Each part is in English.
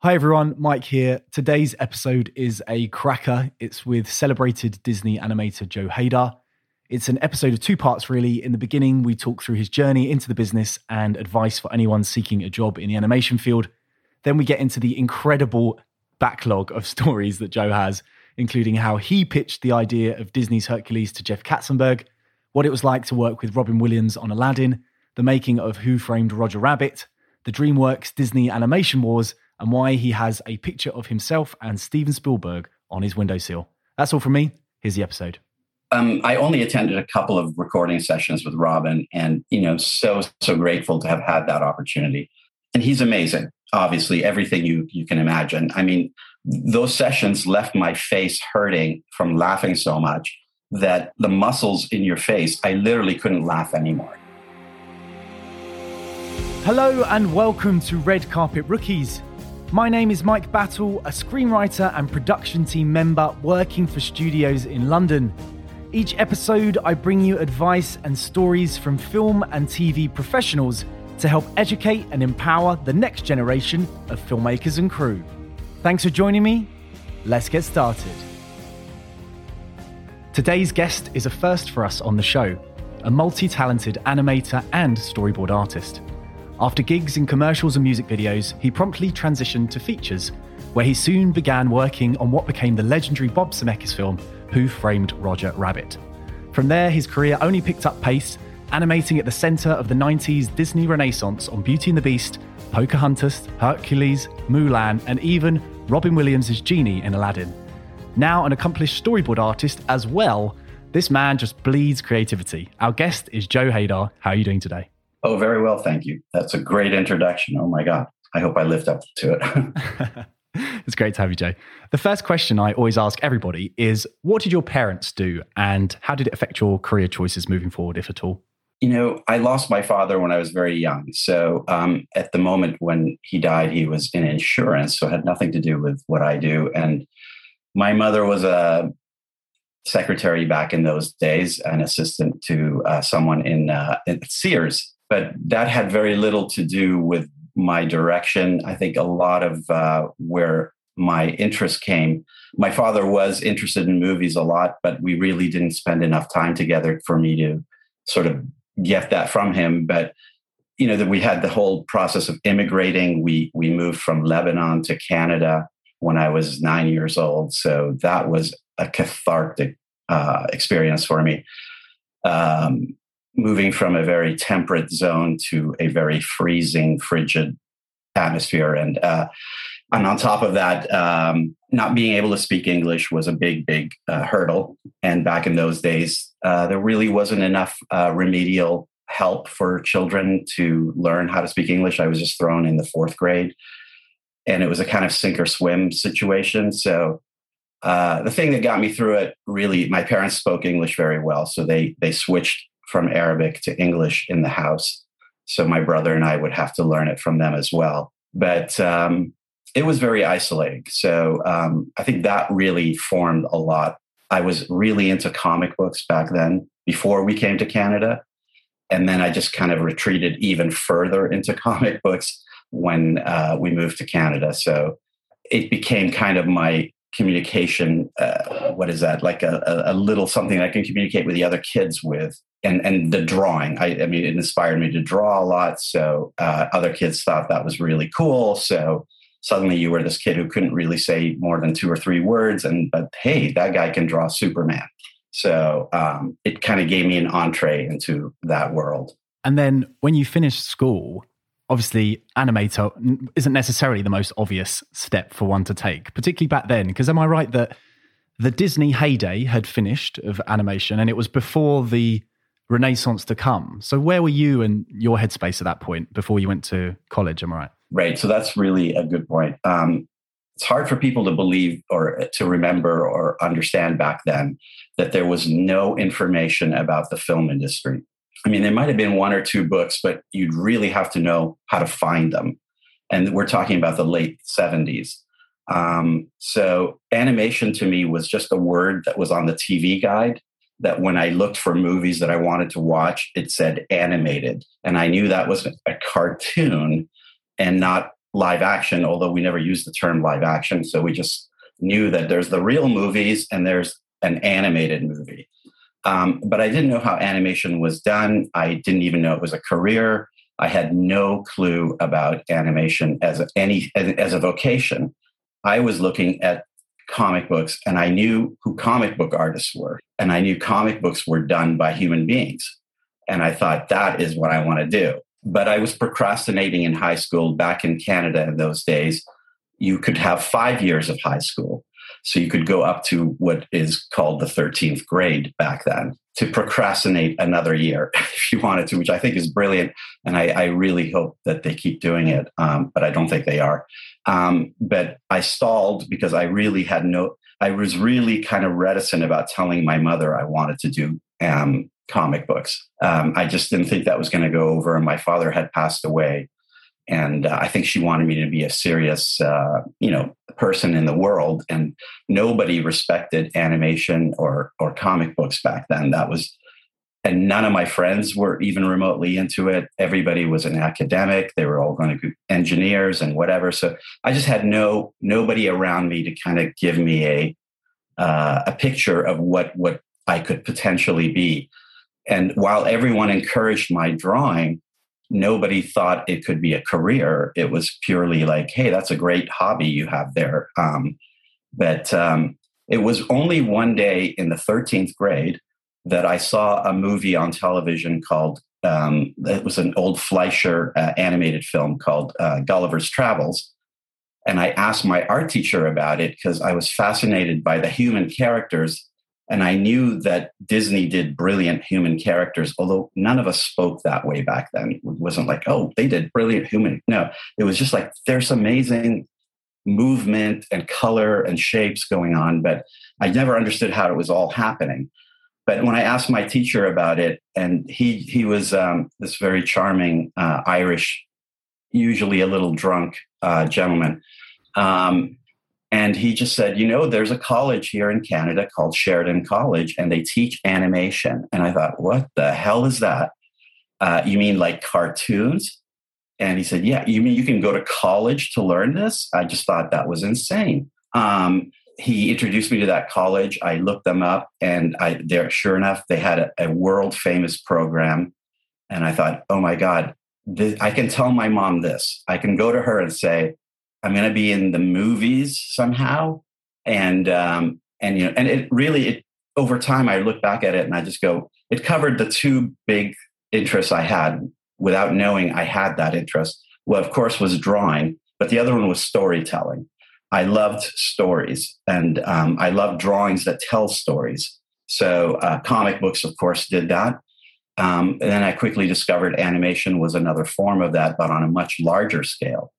Hi everyone, Mike here. Today's episode is a cracker. It's with celebrated Disney animator Joe Haidar. It's an episode of two parts, really. In the beginning, we talk through his journey into the business and advice for anyone seeking a job in the animation field. Then we get into the incredible backlog of stories that Joe has, including how he pitched the idea of Disney's Hercules to Jeff Katzenberg, what it was like to work with Robin Williams on Aladdin, the making of Who Framed Roger Rabbit, the DreamWorks Disney Animation Wars, and why he has a picture of himself and Steven Spielberg on his windowsill. That's all from me. Here's the episode. Um, I only attended a couple of recording sessions with Robin, and you know, so so grateful to have had that opportunity. And he's amazing. Obviously, everything you you can imagine. I mean, those sessions left my face hurting from laughing so much that the muscles in your face, I literally couldn't laugh anymore. Hello and welcome to Red Carpet Rookies. My name is Mike Battle, a screenwriter and production team member working for studios in London. Each episode, I bring you advice and stories from film and TV professionals to help educate and empower the next generation of filmmakers and crew. Thanks for joining me. Let's get started. Today's guest is a first for us on the show, a multi talented animator and storyboard artist. After gigs in commercials and music videos, he promptly transitioned to features, where he soon began working on what became the legendary Bob Zemeckis film, Who Framed Roger Rabbit. From there, his career only picked up pace, animating at the centre of the 90s Disney Renaissance on Beauty and the Beast, Pocahontas, Hercules, Mulan, and even Robin Williams' Genie in Aladdin. Now an accomplished storyboard artist as well, this man just bleeds creativity. Our guest is Joe Haidar. How are you doing today? Oh, very well, thank you. That's a great introduction. Oh my God. I hope I lived up to it. it's great to have you, Jay. The first question I always ask everybody is what did your parents do and how did it affect your career choices moving forward, if at all? You know, I lost my father when I was very young. So um, at the moment when he died, he was in insurance. So it had nothing to do with what I do. And my mother was a secretary back in those days, an assistant to uh, someone in, uh, in Sears but that had very little to do with my direction. I think a lot of uh, where my interest came. My father was interested in movies a lot, but we really didn't spend enough time together for me to sort of get that from him. But you know that we had the whole process of immigrating. We we moved from Lebanon to Canada when I was nine years old, so that was a cathartic uh, experience for me. Um, moving from a very temperate zone to a very freezing, frigid atmosphere. And uh, and on top of that, um, not being able to speak English was a big, big uh, hurdle. And back in those days, uh, there really wasn't enough uh, remedial help for children to learn how to speak English. I was just thrown in the fourth grade, and it was a kind of sink or swim situation. So. Uh, the thing that got me through it really my parents spoke english very well so they they switched from Arabic to English in the house. So my brother and I would have to learn it from them as well. But um, it was very isolating. So um, I think that really formed a lot. I was really into comic books back then before we came to Canada. And then I just kind of retreated even further into comic books when uh, we moved to Canada. So it became kind of my communication. Uh, what is that? Like a, a, little something I can communicate with the other kids with and and the drawing. I, I, mean it inspired me to draw a lot so uh, other kids thought that was really cool so suddenly you were this kid who couldn't really say more than two or three words and but hey that guy can draw superman. So um, it kind of gave me an entree into that world. And then when you finished school obviously animator isn't necessarily the most obvious step for one to take particularly back then because am i right that the disney heyday had finished of animation and it was before the renaissance to come. So where were you and your headspace at that point before you went to college? Am I right? Right. So that's really a good point. Um, it's hard for people to believe or to remember or understand back then that there was no information about the film industry. I mean, there might have been one or two books, but you'd really have to know how to find them. And we're talking about the late 70s. Um, so animation to me was just a word that was on the TV guide that when I looked for movies that I wanted to watch, it said animated. And I knew that was a cartoon and not live action, although we never used the term live action. So we just knew that there's the real movies and there's an animated movie. Um, but I didn't know how animation was done. I didn't even know it was a career. I had no clue about animation as any as a vocation. I was looking at comic books and I knew who comic book artists were, and I knew comic books were done by human beings. And I thought that is what I want to do. But I was procrastinating in high school back in Canada in those days. You could have five years of high school. So you could go up to what is called the 13th grade back then to procrastinate another year if you wanted to, which I think is brilliant. And I, I really hope that they keep doing it, um, but I don't think they are. Um, but I stalled because I really had no, I was really kind of reticent about telling my mother I wanted to do um, comic books. Um, I just didn't think that was going to go over. And my father had passed away and uh, I think she wanted me to be a serious, uh, you know, person in the world. And nobody respected animation or or comic books back then. That was, and none of my friends were even remotely into it. Everybody was an academic. They were all going to be engineers and whatever. So I just had no nobody around me to kind of give me a uh, a picture of what what I could potentially be. And while everyone encouraged my drawing, nobody thought it could be a career. It was purely like, hey, that's a great hobby you have there. Um, but um, it was only one day in the 13th grade that I saw a movie on television called, um, it was an old Fleischer uh, animated film called uh, Gulliver's Travels. And I asked my art teacher about it because I was fascinated by the human characters and I knew that Disney did brilliant human characters, although none of us spoke that way back then. It wasn't like, oh, they did brilliant human. No, it was just like, there's amazing movement and color and shapes going on, but I never understood how it was all happening. But when I asked my teacher about it, and he he was um, this very charming uh, Irish, usually a little drunk uh, gentleman, um, and he just said, you know, there's a college here in Canada called Sheridan College, and they teach animation. And I thought, what the hell is that? Uh, you mean like cartoons? And he said, yeah, you mean you can go to college to learn this? I just thought that was insane. Um, he introduced me to that college. I looked them up, and I there, sure enough, they had a, a world famous program. And I thought, oh my God, this, I can tell my mom this. I can go to her and say, I'm going to be in the movies somehow. And, um, and, you know, and it really, it, over time, I look back at it and I just go, it covered the two big interests I had without knowing I had that interest. Well, of course, was drawing, but the other one was storytelling. I loved stories and um, I loved drawings that tell stories. So, uh, comic books, of course, did that. Um, and then I quickly discovered animation was another form of that, but on a much larger scale.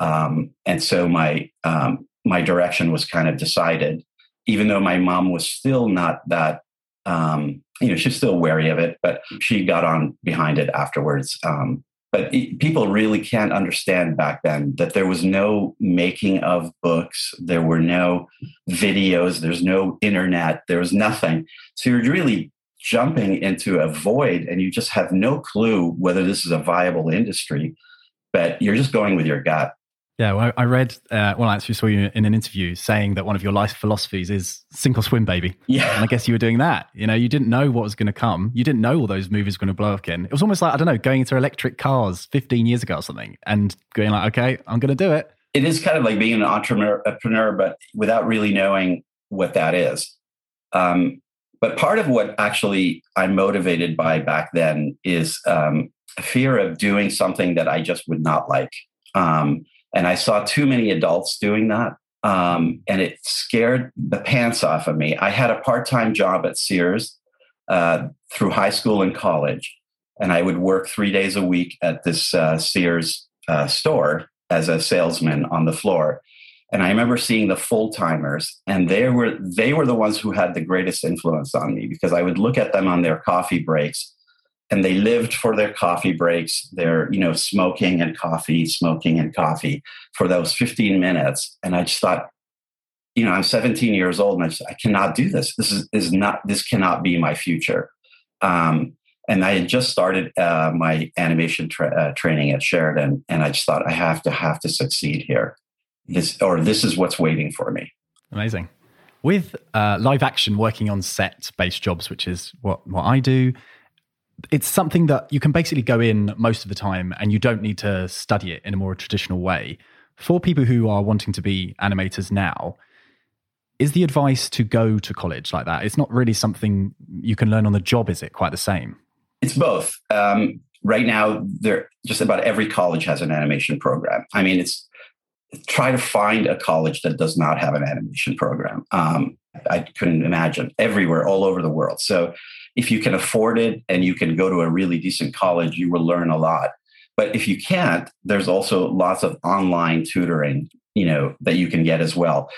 Um, and so my um, my direction was kind of decided, even though my mom was still not that. Um, you know, she's still wary of it, but she got on behind it afterwards. Um, but people really can't understand back then that there was no making of books, there were no videos, there's no internet, there was nothing. So you're really jumping into a void and you just have no clue whether this is a viable industry, but you're just going with your gut. Yeah, well, I read, uh, well, I actually saw you in an interview saying that one of your life philosophies is sink or swim, baby. Yeah. And I guess you were doing that. You know, you didn't know what was going to come. You didn't know all those movies were going to blow up again. It was almost like, I don't know, going into electric cars 15 years ago or something and going like, okay, I'm going to do it. It is kind of like being an entrepreneur, entrepreneur but without really knowing what that is. Um, but part of what actually I'm motivated by back then is um, fear of doing something that I just would not like. Um, and I saw too many adults doing that. Um, and it scared the pants off of me. I had a part time job at Sears uh, through high school and college. And I would work three days a week at this uh, Sears uh, store as a salesman on the floor. And I remember seeing the full timers, and they were they were the ones who had the greatest influence on me because I would look at them on their coffee breaks and they lived for their coffee breaks they're you know smoking and coffee smoking and coffee for those 15 minutes and i just thought you know i'm 17 years old and i, just, I cannot do this this is, is not this cannot be my future um, And I had just started uh, my animation tra- uh, training at Sheridan, and I just thought I have to have to succeed here. This or this is what's waiting for me. Amazing. With uh, live action, working on set based jobs, which is what what I do, it's something that you can basically go in most of the time, and you don't need to study it in a more traditional way. For people who are wanting to be animators now, is the advice to go to college like that? It's not really something you can learn on the job, is it? Quite the same. It's both. Um, right now, there just about every college has an animation program. I mean, it's try to find a college that does not have an animation program. Um, I couldn't imagine everywhere, all over the world. So, if you can afford it and you can go to a really decent college, you will learn a lot. But if you can't, there's also lots of online tutoring, you know, that you can get as well.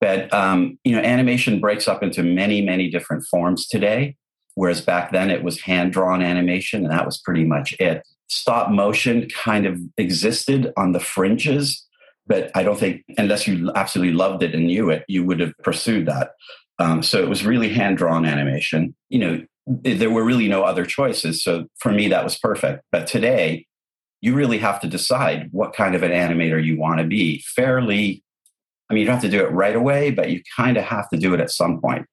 But um, you know, animation breaks up into many, many different forms today. Whereas back then it was hand drawn animation, and that was pretty much it. Stop motion kind of existed on the fringes, but I don't think, unless you absolutely loved it and knew it, you would have pursued that. Um, so it was really hand drawn animation. You know, there were really no other choices. So for me, that was perfect. But today, you really have to decide what kind of an animator you want to be fairly. I mean, you don't have to do it right away, but you kind of have to do it at some point.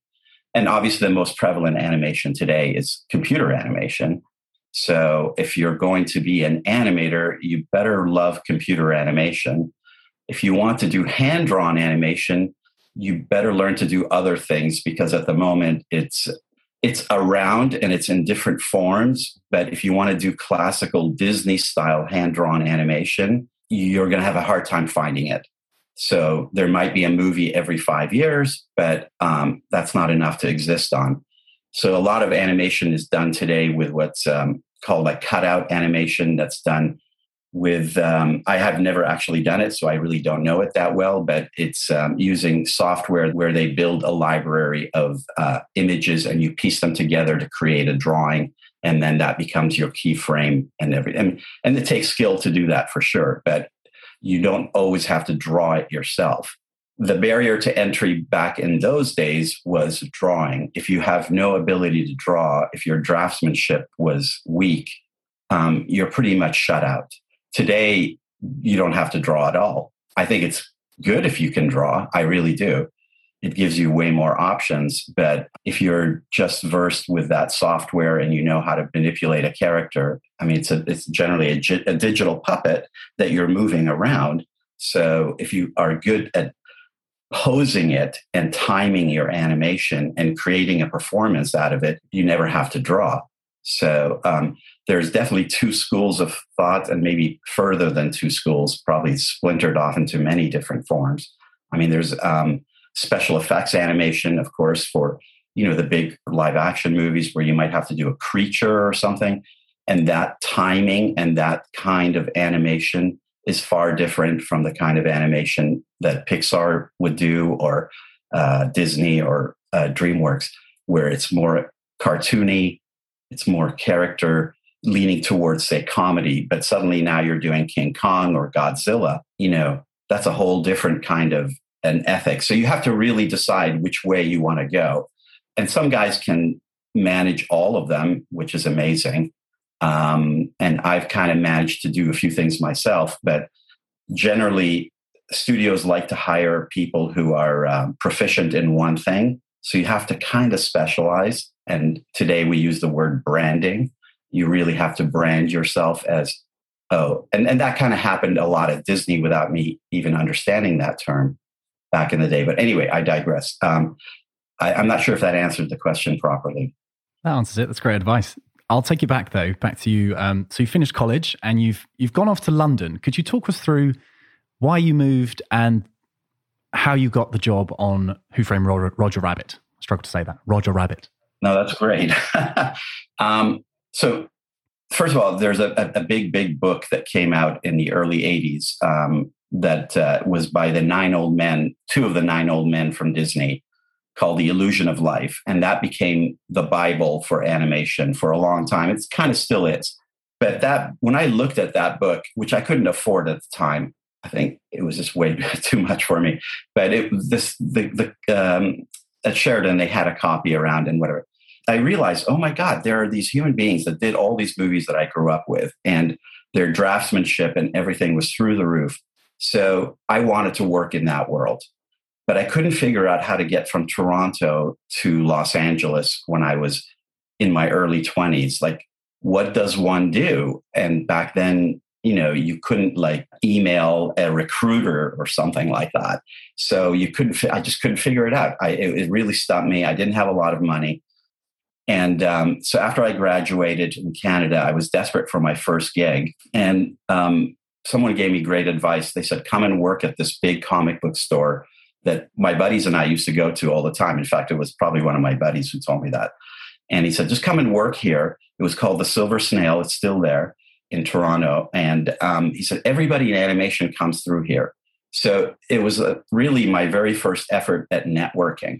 And obviously, the most prevalent animation today is computer animation. So if you're going to be an animator, you better love computer animation. If you want to do hand drawn animation, you better learn to do other things because at the moment it's it's around and it's in different forms. But if you want to do classical Disney style hand drawn animation, you're going to have a hard time finding it. So there might be a movie every five years, but um, that's not enough to exist on. So a lot of animation is done today with what's um, called like cutout animation that's done with um, i have never actually done it so i really don't know it that well but it's um, using software where they build a library of uh, images and you piece them together to create a drawing and then that becomes your keyframe and everything and, and it takes skill to do that for sure but you don't always have to draw it yourself. The barrier to entry back in those days was drawing. If you have no ability to draw if your draftsmanship was weak um, you're pretty much shut out Today, you don't have to draw at all. I think it's good if you can draw. I really do. It gives you way more options. But if you're just versed with that software and you know how to manipulate a character, I mean, it's a, it's generally a, a digital puppet that you're moving around. So if you are good at posing it and timing your animation and creating a performance out of it, you never have to draw. So um, there's definitely two schools of thought, and maybe further than two schools, probably splintered off into many different forms. I mean, there's um, special effects animation, of course, for you know the big live action movies where you might have to do a creature or something, and that timing and that kind of animation is far different from the kind of animation that Pixar would do or uh, Disney or uh, DreamWorks, where it's more cartoony, it's more character leaning towards say comedy but suddenly now you're doing king kong or godzilla you know that's a whole different kind of an ethic. So you have to really decide which way you want to go. And some guys can manage all of them which is amazing. Um, and i've kind of managed to do a few things myself but generally studios like to hire people who are um, proficient in one thing. So you have to kind of specialize and today we use the word branding. You really have to brand yourself as oh and, and that kind of happened a lot at disney without me even understanding that term back in the day. But anyway i digress. Um, I, i'm not sure if that answered the question properly. That answers it. That's great advice. I'll take you back though back to you. Um, so you finished college and you've you've gone off to london. Could you talk us through why you moved and how you got the job on who framed roger, roger rabbit? I struggle to say that. Roger rabbit no that's great um, so, first of all, there's a, a, big, big book that came out in the early 80s um, that uh, was by the nine old men, two of the nine old men from Disney, called The Illusion of Life. And that became the Bible for animation for a long time. It's kind of still is. But that when I looked at that book, which I couldn't afford at the time, I think it was just way too much for me. But it this the the um, at Sheridan they had a copy around and whatever I realized, oh my God, there are these human beings that did all these movies that I grew up with, and their draftsmanship and everything was through the roof. So I wanted to work in that world. But I couldn't figure out how to get from Toronto to Los Angeles when I was in my early 20s. Like, what does one do? And back then, you know, you couldn't like email a recruiter or something like that. So you couldn't, I just couldn't figure it out. I, it, it really stumped me. I didn't have a lot of money. And um, so after I graduated in Canada, I was desperate for my first gig. And um, someone gave me great advice. They said, come and work at this big comic book store that my buddies and I used to go to all the time. In fact, it was probably one of my buddies who told me that. And he said, just come and work here. It was called the Silver Snail. It's still there in Toronto. And um, he said, everybody in animation comes through here. So it was a, really my very first effort at networking.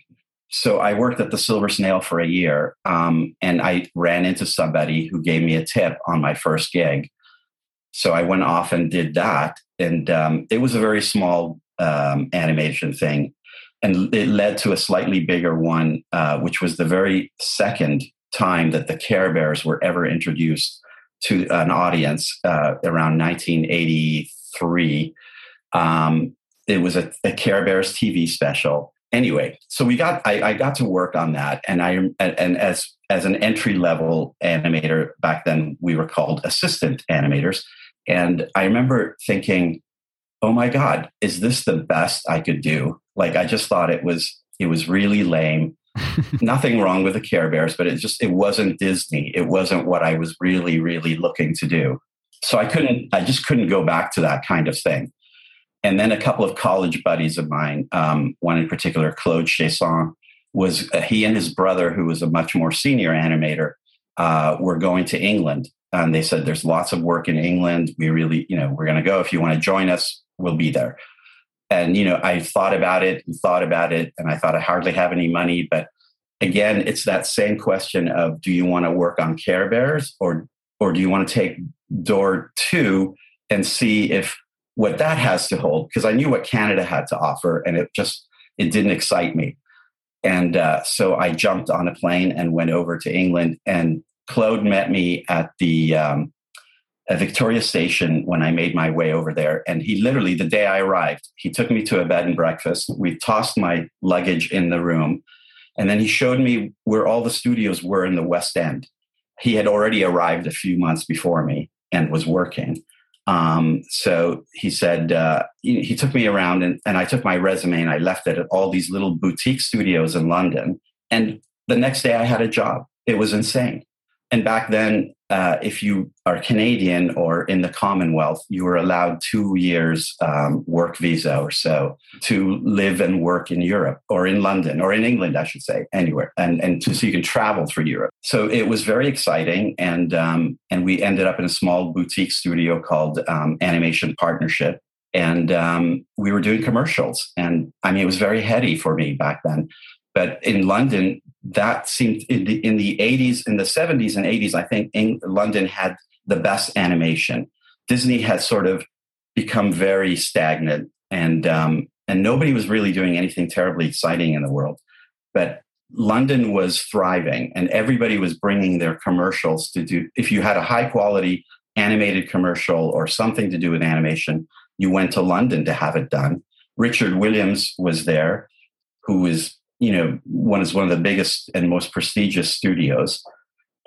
So I worked at the Silver Snail for a year, um, and I ran into somebody who gave me a tip on my first gig. So I went off and did that, and um, it was a very small um, animation thing, and it led to a slightly bigger one, uh, which was the very second time that the Care Bears were ever introduced to an audience uh, around 1983. Um, it was a, a, Care Bears TV special. Anyway, so we got I, I, got to work on that, and I and as as an entry level animator back then, we were called assistant animators, and I remember thinking, "Oh my God, is this the best I could do?" Like I just thought it was it was really lame. Nothing wrong with the Care Bears, but it just it wasn't Disney. It wasn't what I was really, really looking to do. So I couldn't, I just couldn't go back to that kind of thing. And then a couple of college buddies of mine, um, one in particular, Claude Chesson, was uh, he and his brother, who was a much more senior animator, uh, were going to England. And they said, There's lots of work in England. We really, you know, we're going to go. If you want to join us, we'll be there and you know i thought about it and thought about it and i thought i hardly have any money but again it's that same question of do you want to work on care bears or or do you want to take door two and see if what that has to hold because i knew what canada had to offer and it just it didn't excite me and uh, so i jumped on a plane and went over to england and claude met me at the um, at Victoria Station when I made my way over there. And he literally, the day I arrived, he took me to a bed and breakfast. We tossed my luggage in the room. And then he showed me where all the studios were in the West End. He had already arrived a few months before me and was working. Um, so he said, uh, he, he, took me around and, and I took my resume and I left it at all these little boutique studios in London. And the next day I had a job. It was insane. And back then, uh, if you are Canadian or in the Commonwealth, you are allowed two years um, work visa or so to live and work in Europe or in London or in England, I should say, anywhere, and and to, so you can travel through Europe. So it was very exciting, and um, and we ended up in a small boutique studio called um, Animation Partnership, and um, we were doing commercials. And I mean, it was very heady for me back then. But in London, that seemed in the, in the 80s, in the 70s and 80s, I think in London had the best animation. Disney had sort of become very stagnant, and um, and nobody was really doing anything terribly exciting in the world. But London was thriving, and everybody was bringing their commercials to do. If you had a high quality animated commercial or something to do with animation, you went to London to have it done. Richard Williams was there, who was you know, one is one of the biggest and most prestigious studios.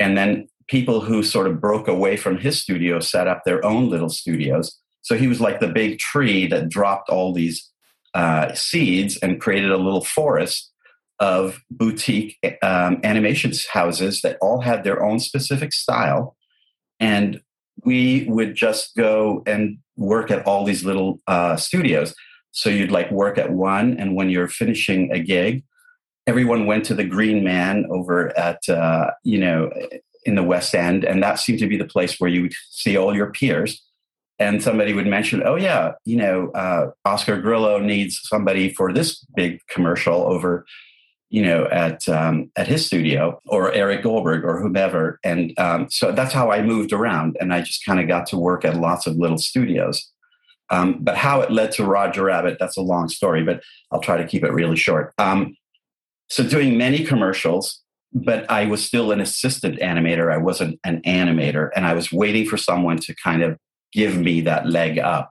And then people who sort of broke away from his studio set up their own little studios. So he was like the big tree that dropped all these uh, seeds and created a little forest of boutique um, animation houses that all had their own specific style. And we would just go and work at all these little uh, studios. So you'd like work at one, and when you're finishing a gig, everyone went to the Green Man over at uh, you know in the West End, and that seemed to be the place where you would see all your peers. And somebody would mention, "Oh yeah, you know, uh, Oscar Grillo needs somebody for this big commercial over." You know, at um, at his studio, or Eric Goldberg, or whomever, and um, so that's how I moved around, and I just kind of got to work at lots of little studios. Um, but how it led to Roger Rabbit, that's a long story, but I'll try to keep it really short. Um, so doing many commercials, but I was still an assistant animator. I wasn't an animator, and I was waiting for someone to kind of give me that leg up.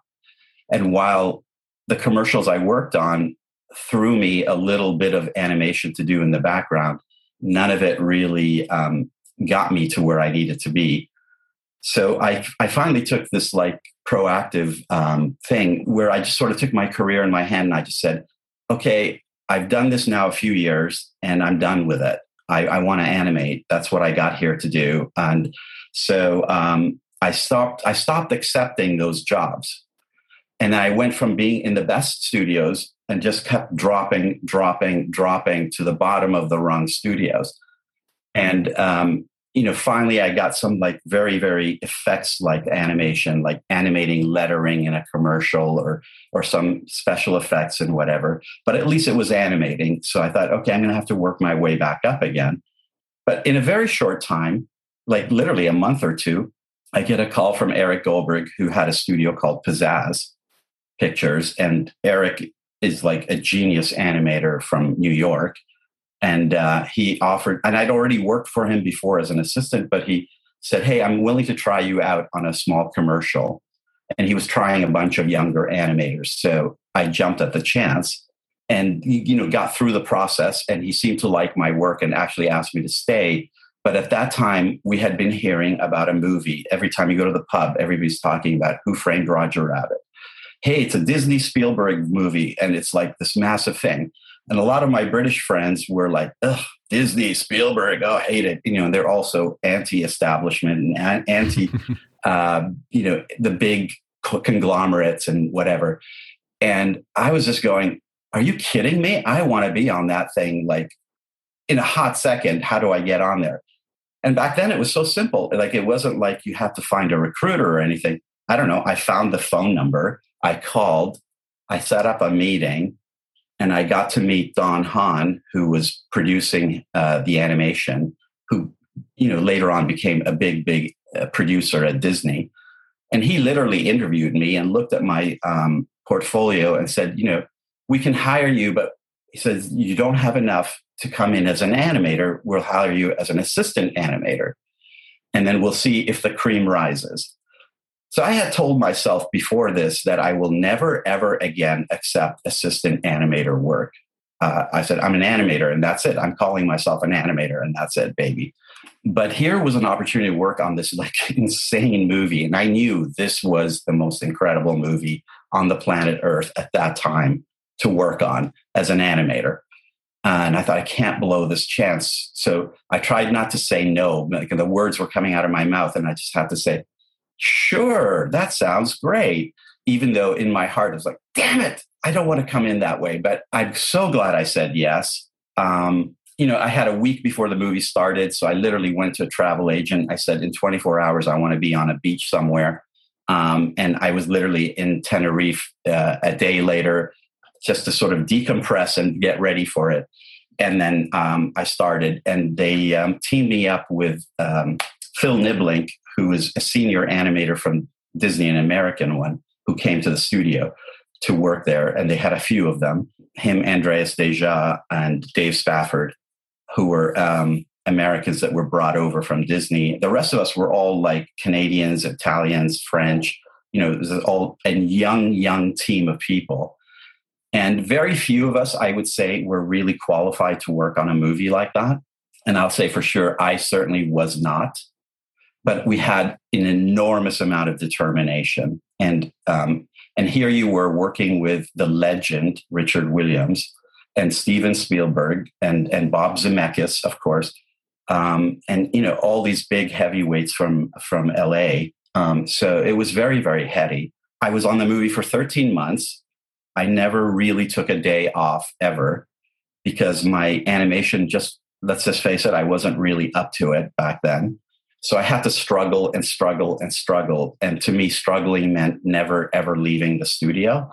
And while the commercials I worked on threw me a little bit of animation to do in the background, none of it really um, got me to where I needed to be. So I, I finally took this like proactive um, thing where I just sort of took my career in my hand and I just said, okay, I've done this now a few years and I'm done with it. I, I want to animate. That's what I got here to do. And so um, I stopped. I stopped accepting those jobs, and I went from being in the best studios and just kept dropping, dropping, dropping to the bottom of the rung studios. And um, you know, finally, I got some like very, very effects like animation, like animating lettering in a commercial or or some special effects and whatever. But at least it was animating. So I thought, okay, I'm to have to work my way back up again. But in a very short time, like literally a month or two, I get a call from Eric Goldberg, who had a studio called Pizzazz Pictures, and Eric is like a genius animator from New York and uh, he offered and i'd already worked for him before as an assistant but he said hey i'm willing to try you out on a small commercial. And he was trying a bunch of younger animators so i jumped at the chance and you know got through the process and he seemed to like my work and actually asked me to stay. But at that time we had been hearing about a movie. Every time you go to the pub everybody's talking about who framed roger rabbit. Hey it's a disney spielberg movie and it's like this massive thing and a lot of my British friends were like, Ugh, Disney, Spielberg, oh, I hate it. You know, and they're also anti-establishment and anti, uh, you know, the big conglomerates and whatever. And I was just going, are you kidding me? I want to be on that thing like in a hot second. How do I get on there? And back then it was so simple. Like it wasn't like you have to find a recruiter or anything. I don't know. I found the phone number. I called. I set up a meeting and I got to meet Don Hahn, who was producing uh, the animation, who you know later on became a big, big uh, producer at Disney. And he literally interviewed me and looked at my um, portfolio and said, you know, we can hire you, but he says you don't have enough to come in as an animator. We'll hire you as an assistant animator, and then we'll see if the cream rises. So I had told myself before this that I will never, ever again accept assistant animator work. Uh, I said, I'm an animator and that's it. I'm calling myself an animator and that's it, baby. But here was an opportunity to work on this like insane movie. And I knew this was the most incredible movie on the planet Earth at that time to work on as an animator. and I thought, I can't blow this chance. So I tried not to say no. Like the words were coming out of my mouth, and I just had to say, sure, that sounds great. Even though in my heart, I was like, damn it, I don't want to come in that way. But I'm so glad I said yes. Um, you know, I had a week before the movie started. So I literally went to a travel agent. I said, in 24 hours, I want to be on a beach somewhere. Um, and I was literally in Tenerife uh, a day later just to sort of decompress and get ready for it. And then um, I started, and they um, teamed me up with um, Phil Nibbelink, who was a senior animator from Disney, an American one, who came to the studio to work there. And they had a few of them him, Andreas Deja, and Dave Spafford, who were um, Americans that were brought over from Disney. The rest of us were all like Canadians, Italians, French, you know, it was all a young, young team of people. And very few of us, I would say, were really qualified to work on a movie like that. And I'll say for sure, I certainly was not but we had an enormous amount of determination. And um, and here you were working with the legend Richard Williams and Steven Spielberg and and Bob Zemeckis, of course, um, and you know all these big heavyweights from from LA. Um, so it was very very heady. I was on the movie for 13 months. I never really took a day off ever because my animation just let's just face it, I wasn't really up to it back then. So I had to struggle and struggle and struggle. And to me, struggling meant never, ever leaving the studio.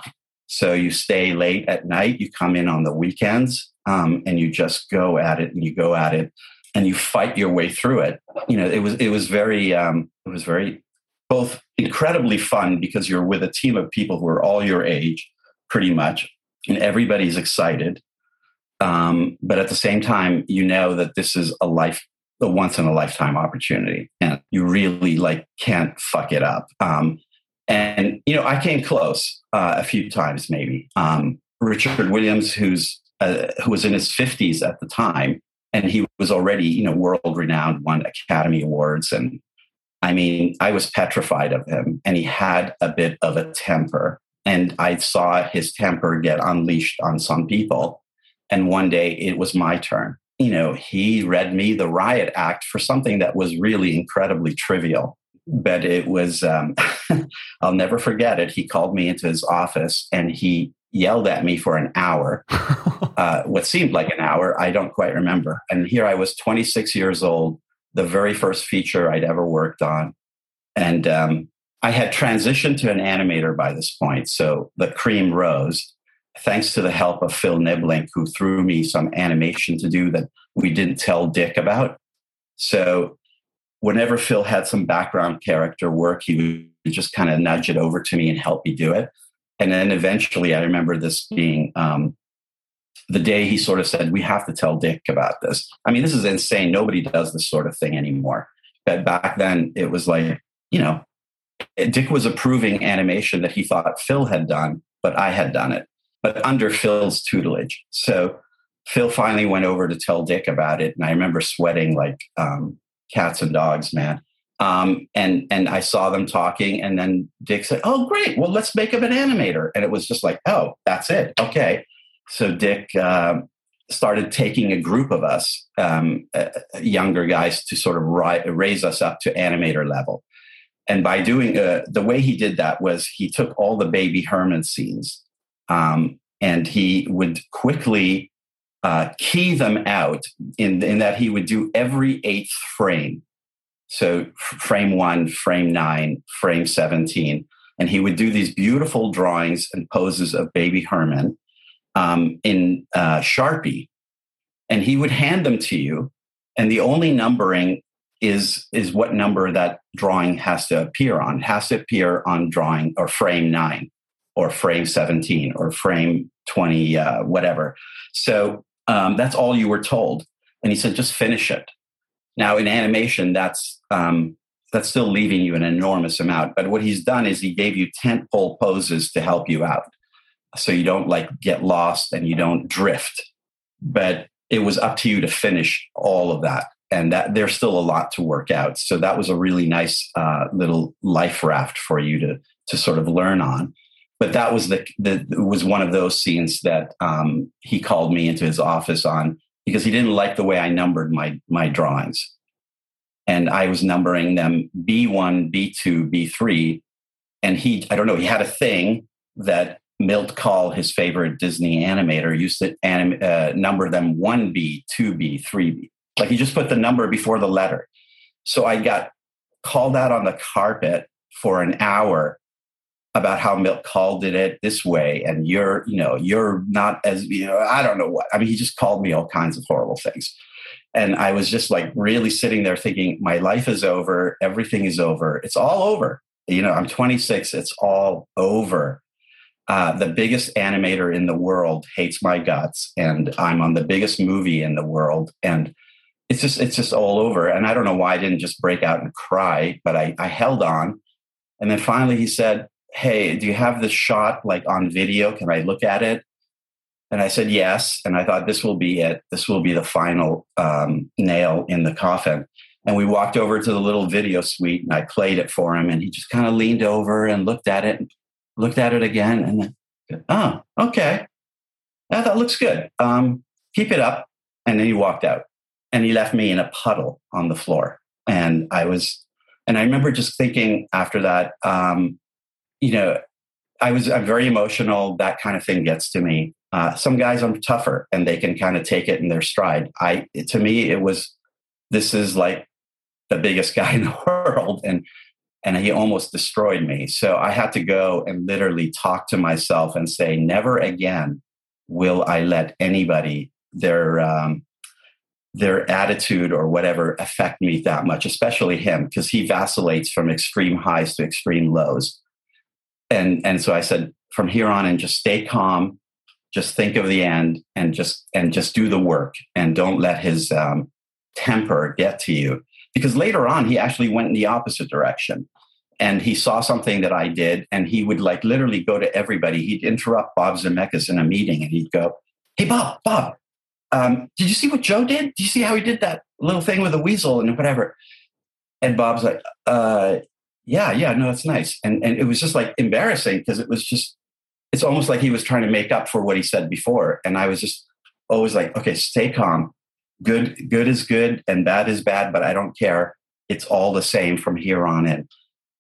So you stay late at night, you come in on the weekends, um, and you just go at it and you go at it and you fight your way through it. You know, it was it was very um, it was very both incredibly fun because you're with a team of people who are all your age, pretty much, and everybody's excited. Um, but at the same time, you know that this is a life, a once in a lifetime opportunity, and you really like can't fuck it up. Um, and you know, I came close uh, a few times, maybe. Um, Richard Williams, who's uh, who was in his fifties at the time, and he was already you know world renowned, won Academy Awards, and I mean, I was petrified of him, and he had a bit of a temper, and I saw his temper get unleashed on some people and one day it was my turn. You know, he read me the riot act for something that was really incredibly trivial. But it was, um, I'll never forget it. He called me into his office and he yelled at me for an hour, uh, what seemed like an hour. I don't quite remember. And here I was 26 years old, the very first feature I'd ever worked on. And um, I had transitioned to an animator by this point. So the cream rose thanks to the help of Phil Nibbelink, who threw me some animation to do that we didn't tell Dick about. So whenever Phil had some background character work, he would just kind of nudge it over to me and help me do it. And then eventually, I remember this being um, the day he sort of said, We have to tell Dick about this. I mean, this is insane. Nobody does this sort of thing anymore. But back then, it was like, you know, Dick was approving animation that he thought Phil had done, but I had done it but under Phil's tutelage. So Phil finally went over to tell Dick about it, and I remember sweating like um, cats and dogs, man. Um, and and I saw them talking, and then Dick said, "Oh, great! Well, let's make him an animator." And it was just like, "Oh, that's it, okay." So Dick uh, started taking a group of us, um, uh, younger guys, to sort of ri- raise us up to animator level. And by doing uh, the way he did that was he took all the baby Herman scenes um, and he would quickly uh, key them out in, in that he would do every eighth frame. So frame one, frame nine, frame 17. And he would do these beautiful drawings and poses of baby Herman um, in uh, Sharpie. And he would hand them to you. And the only numbering is, is what number that drawing has to appear on. It has to appear on drawing or frame nine or frame 17 or frame 20, uh, whatever. So um, that's all you were told. And he said, just finish it. Now, in animation, that's um, that's still leaving you an enormous amount. But what he's done is he gave you tent pole poses to help you out, so you don't like get lost and you don't drift. But it was up to you to finish all of that, and that there's still a lot to work out. So that was a really nice uh, little life raft for you to to sort of learn on but that was the, the was one of those scenes that um, he called me into his office on because he didn't like the way I numbered my my drawings, and I was numbering them B one, B two, B three, and he I don't know he had a thing that Milt Kahl, his favorite Disney animator, used to anim, uh, number them one B, two B, three B. Like he just put the number before the letter. So I got called out on the carpet for an hour about how Milt called it this way, and you're, you know, you're not as, you know, I don't know what. I mean, he just called me all kinds of horrible things. And I was just like really sitting there thinking, my life is over. Everything is over. It's all over. You know, I'm 26. It's all over. Uh, the biggest animator in the world hates my guts, and I'm on the biggest movie in the world. And it's just, it's just all over. And I don't know why I didn't just break out and cry, but I, I held on. And then finally he said, hey, do you have this shot like on video? Can I look at it? And I said, yes. And I thought, this will be it. This will be the final um, nail in the coffin. And we walked over to the little video suite and I played it for him. And he just kind of leaned over and looked at it, and looked at it again. And then, oh, okay. Yeah, that looks good. Um, keep it up. And then he walked out and he left me in a puddle on the floor. And I was, and I remember just thinking after that, um, you know, I was I'm very emotional. That kind of thing gets to me. Uh, some guys are tougher and they can kind of take it in their stride. I to me it was this is like the biggest guy in the world and and he almost destroyed me. So I had to go and literally talk to myself and say, never again will I let anybody their um, their attitude or whatever affect me that much, especially him, because he vacillates from extreme highs to extreme lows and and so I said from here on and just stay calm, just think of the end and just and just do the work and don't let his um, temper get to you because later on he actually went in the opposite direction and he saw something that I did, and he would like literally go to everybody. He'd interrupt Bob Zemeckis in a meeting, and he'd go, "Hey, Bob, Bob, um, did you see what Joe did? Did you see how he did that little thing with the weasel and whatever?" And Bob's like, uh, "Yeah, yeah, no, that's nice." And and it was just like embarrassing because it was just, it's almost like he was trying to make up for what he said before, and I was just always like, "Okay, stay calm. Good, good is good, and bad is bad, but I don't care. It's all the same from here on in."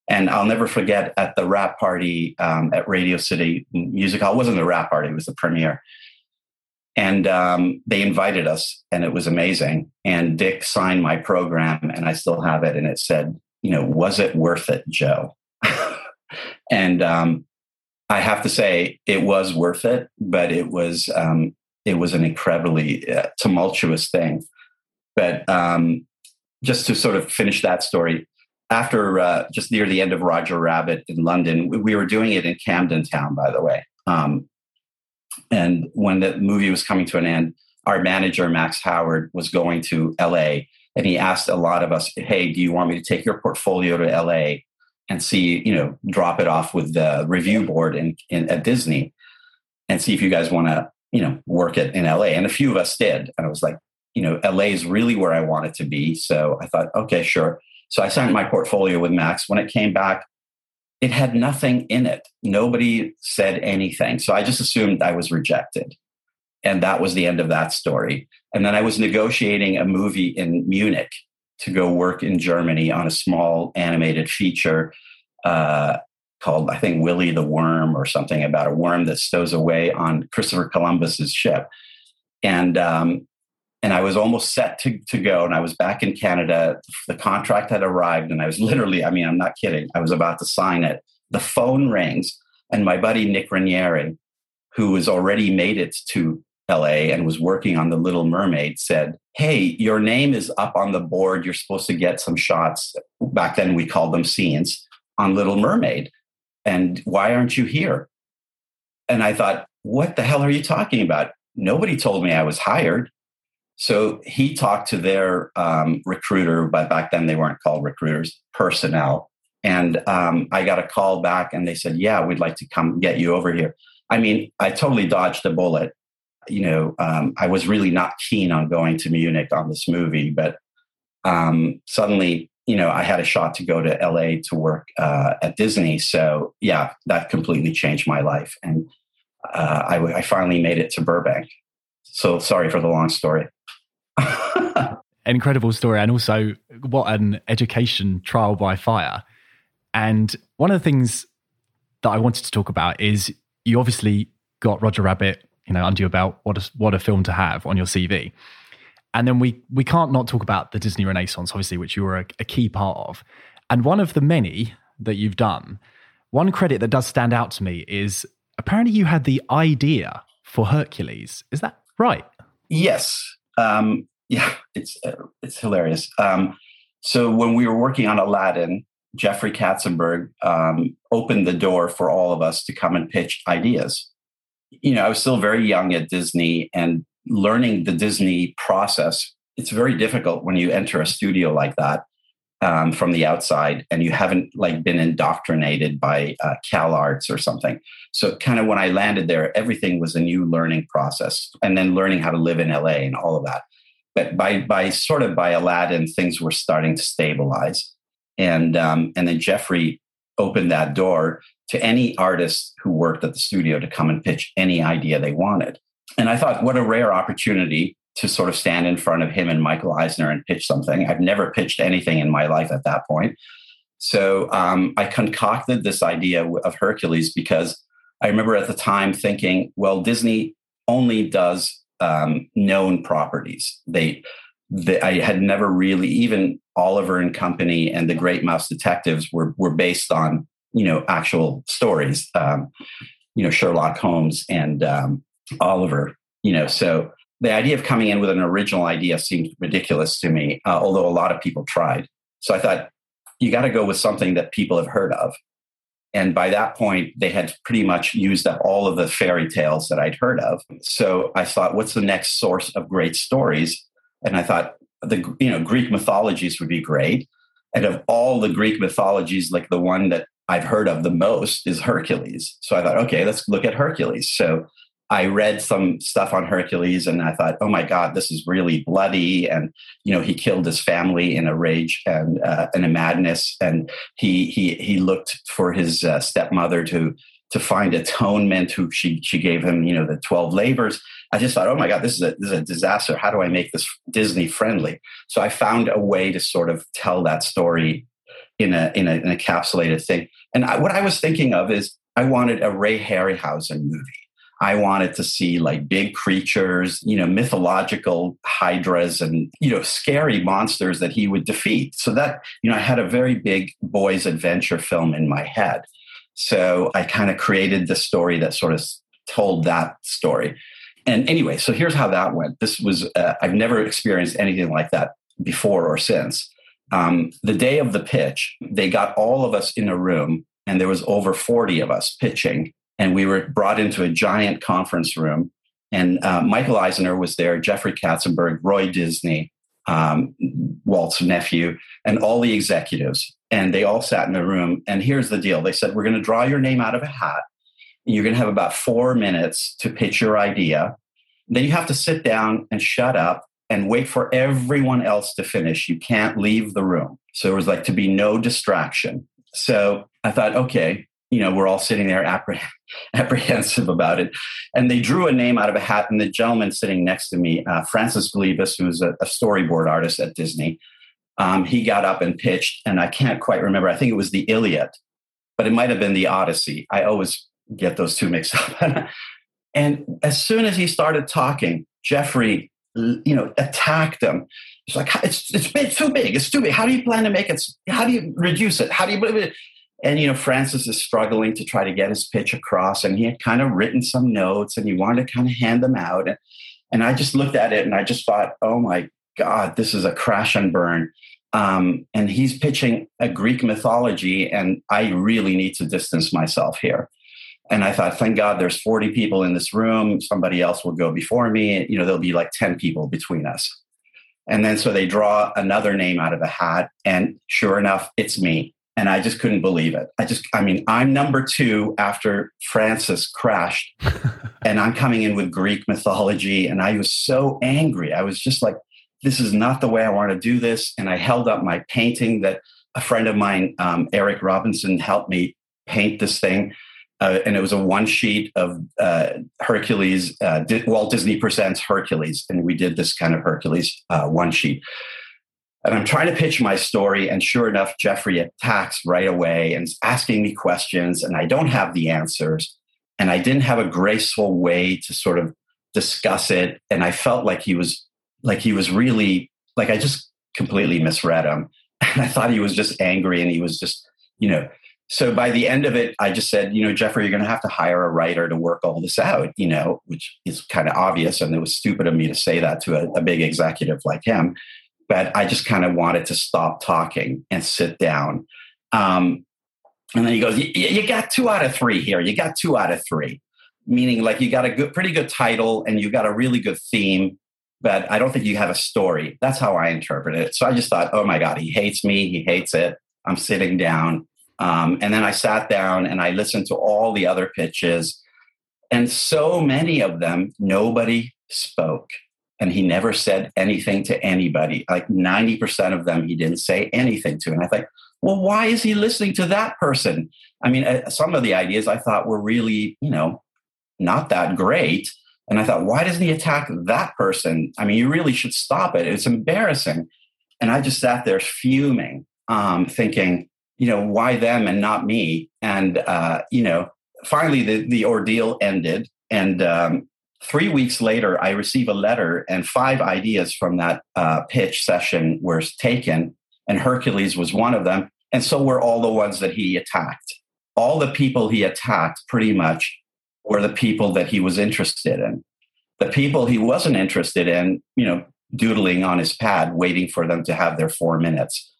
And I'll never forget at the wrap party um, at Radio City Music Hall. It wasn't a wrap party; it was the premiere. And um, they invited us, and it was amazing. And Dick signed my program, and I still have it. And it said, "You know, was it worth it, Joe?" and um, I have to say, it was worth it, but it was um, it was an incredibly uh, tumultuous thing. But um, just to sort of finish that story, after uh, just near the end of Roger Rabbit in London, we were doing it in Camden Town, by the way. Um, and when the movie was coming to an end, our manager, Max Howard, was going to LA and he asked a lot of us, Hey, do you want me to take your portfolio to LA and see, you know, drop it off with the review board in, in at Disney and see if you guys want to, you know, work it in LA? And a few of us did. And I was like, you know, LA is really where I want it to be. So I thought, okay, sure. So I signed my portfolio with Max. When it came back, it had nothing in it. Nobody said anything. So I just assumed I was rejected. And that was the end of that story. And then I was negotiating a movie in Munich to go work in Germany on a small animated feature uh, called, I think, Willie the Worm or something about a worm that stows away on Christopher Columbus's ship. And um, and I was almost set to, to go. And I was back in Canada. The contract had arrived, and I was literally, I mean, I'm not kidding. I was about to sign it. The phone rings, and my buddy Nik Ranieri, who has already made it to LA and was working on The Little Mermaid, said, Hey, your name is up on the board. You're supposed to get some shots. Back then, we called them scenes on Little Mermaid. And why aren't you here? And I thought, What the hell are you talking about? Nobody told me I was hired. So he talked to their um, recruiter, but back then they weren't called recruiters, personnel. And um, I got a call back and they said, Yeah, we'd like to come get you over here. I mean, I totally dodged a bullet. You know, um, I was really not keen on going to Munich on this movie, but um, suddenly, you know, I had a shot to go to LA to work uh, at Disney. So, yeah, that completely changed my life. And uh, I, I finally made it to Burbank. So, sorry for the long story. Incredible story, and also what an education trial by fire. And one of the things that I wanted to talk about is you obviously got Roger Rabbit, you know, your belt. What a what a film to have on your CV. And then we we can't not talk about the Disney Renaissance, obviously, which you were a, a key part of. And one of the many that you've done, one credit that does stand out to me is apparently you had the idea for Hercules. Is that right? Yes. Um, yeah, it's uh, it's hilarious. Um, so when we were working on Aladdin, Jeffrey Katzenberg um, opened the door for all of us to come and pitch ideas. You know, I was still very young at Disney and learning the Disney process. It's very difficult when you enter a studio like that um, from the outside and you haven't like been indoctrinated by uh, Cal Arts or something. So kind of when I landed there, everything was a new learning process, and then learning how to live in LA and all of that but by by sort of by Aladdin, things were starting to stabilize, and um, and then Jeffrey opened that door to any artist who worked at the studio to come and pitch any idea they wanted. And I thought, what a rare opportunity to sort of stand in front of him and Michael Eisner and pitch something. I've never pitched anything in my life at that point. So um, I concocted this idea of Hercules because I remember at the time thinking, well, Disney only does um, known properties. They, they, I had never really even Oliver and Company and the Great Mouse Detectives were were based on you know actual stories. Um, you know Sherlock Holmes and um, Oliver. You know, so the idea of coming in with an original idea seemed ridiculous to me, uh, although a lot of people tried. So I thought you got to go with something that people have heard of. And by that point, they had pretty much used up all of the fairy tales that I'd heard of. So I thought, what's the next source of great stories? And I thought the you know Greek mythologies would be great. And of all the Greek mythologies, like the one that I've heard of the most is Hercules. So I thought, okay, let's look at Hercules. So I read some stuff on Hercules and I thought, oh my God, this is really bloody. And, you know, he killed his family in a rage and uh, in a madness. And he, he, he looked for his uh, stepmother to, to find atonement who she, she gave him, you know, the 12 labors. I just thought, oh my God, this is a, this is a disaster. How do I make this Disney friendly? So I found a way to sort of tell that story in a, in an encapsulated thing. And I, what I was thinking of is I wanted a Ray Harryhausen movie I wanted to see like big creatures, you know, mythological hydras and, you know, scary monsters that he would defeat. So that, you know, I had a very big boys' adventure film in my head. So I kind of created the story that sort of told that story. And anyway, so here's how that went. This was, uh, I've never experienced anything like that before or since. Um, the day of the pitch, they got all of us in a room, and there was over 40 of us pitching and we were brought into a giant conference room. And uh, Michael Eisner was there, Jeffrey Katzenberg, Roy Disney, um, Walt's nephew, and all the executives. And they all sat in a room. And here's the deal they said, We're going to draw your name out of a hat. You're going to have about four minutes to pitch your idea. Then you have to sit down and shut up and wait for everyone else to finish. You can't leave the room. So it was like to be no distraction. So I thought, okay, you know, we're all sitting there appreh- apprehensive about it. And they drew a name out of a hat, and the gentleman sitting next to me, uh, Francis Glebas, who's a, a, storyboard artist at Disney, um, he got up and pitched, and I can't quite remember. I think it was the Iliad, but it might have been the Odyssey. I always get those two mixed up. and as soon as he started talking, Jeffrey, you know, attack them. It's like it's it's big, too big. It's too big. How do you plan to make it? How do you reduce it? How do you? and you know francis is struggling to try to get his pitch across and he had kind of written some notes and he wanted to kind of hand them out and, and i just looked at it and i just thought oh my god this is a crash and burn um, and he's pitching a greek mythology and i really need to distance myself here and i thought thank god there's 40 people in this room somebody else will go before me you know there'll be like 10 people between us and then so they draw another name out of a hat and sure enough it's me and I just couldn't believe it. I just, I mean, I'm number two after Francis crashed, and I'm coming in with Greek mythology, and I was so angry. I was just like, this is not the way I want to do this. And I held up my painting that a friend of mine, um, Eric Robinson, helped me paint this thing. Uh, and it was a one sheet of uh, Hercules, uh, Walt Disney Presents Hercules. And we did this kind of Hercules uh, one sheet. And I'm trying to pitch my story. And sure enough, Jeffrey attacks right away and is asking me questions, and I don't have the answers. And I didn't have a graceful way to sort of discuss it. And I felt like he was like he was really like I just completely misread him. And I thought he was just angry and he was just, you know. So by the end of it, I just said, you know, Jeffrey, you're going to have to hire a writer to work all this out, you know, which is kind of obvious. And it was stupid of me to say that to a, a big executive like him but I just kind of wanted to stop talking and sit down. Um, and then he goes, "You got two out of three here. You got two out of three, meaning like you got a good, pretty good title and you got a really good theme, but I don't think you have a story." That's how I interpret it. So I just thought, "Oh my god, he hates me. He hates it." I'm sitting down, um, and then I sat down and I listened to all the other pitches, and so many of them, nobody spoke and he never said anything to anybody. Like 90% of them, he didn't say anything to. And I thought, well, why is he listening to that person? I mean, uh, some of the ideas I thought were really, you know, not that great. And I thought, why doesn't he attack that person? I mean, you really should stop it. It's embarrassing. And I just sat there fuming, um, thinking, you know, why them and not me? And, uh, you know, finally the, the ordeal ended. And um, Three weeks later, I receive a letter, and five ideas from that uh, pitch session were taken, and Hercules was one of them. And so were all the ones that he attacked. All the people he attacked pretty much were the people that he was interested in. The people he wasn't interested in, you know, doodling on his pad, waiting for them to have their four minutes.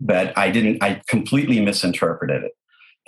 But I didn't, I completely misinterpreted it.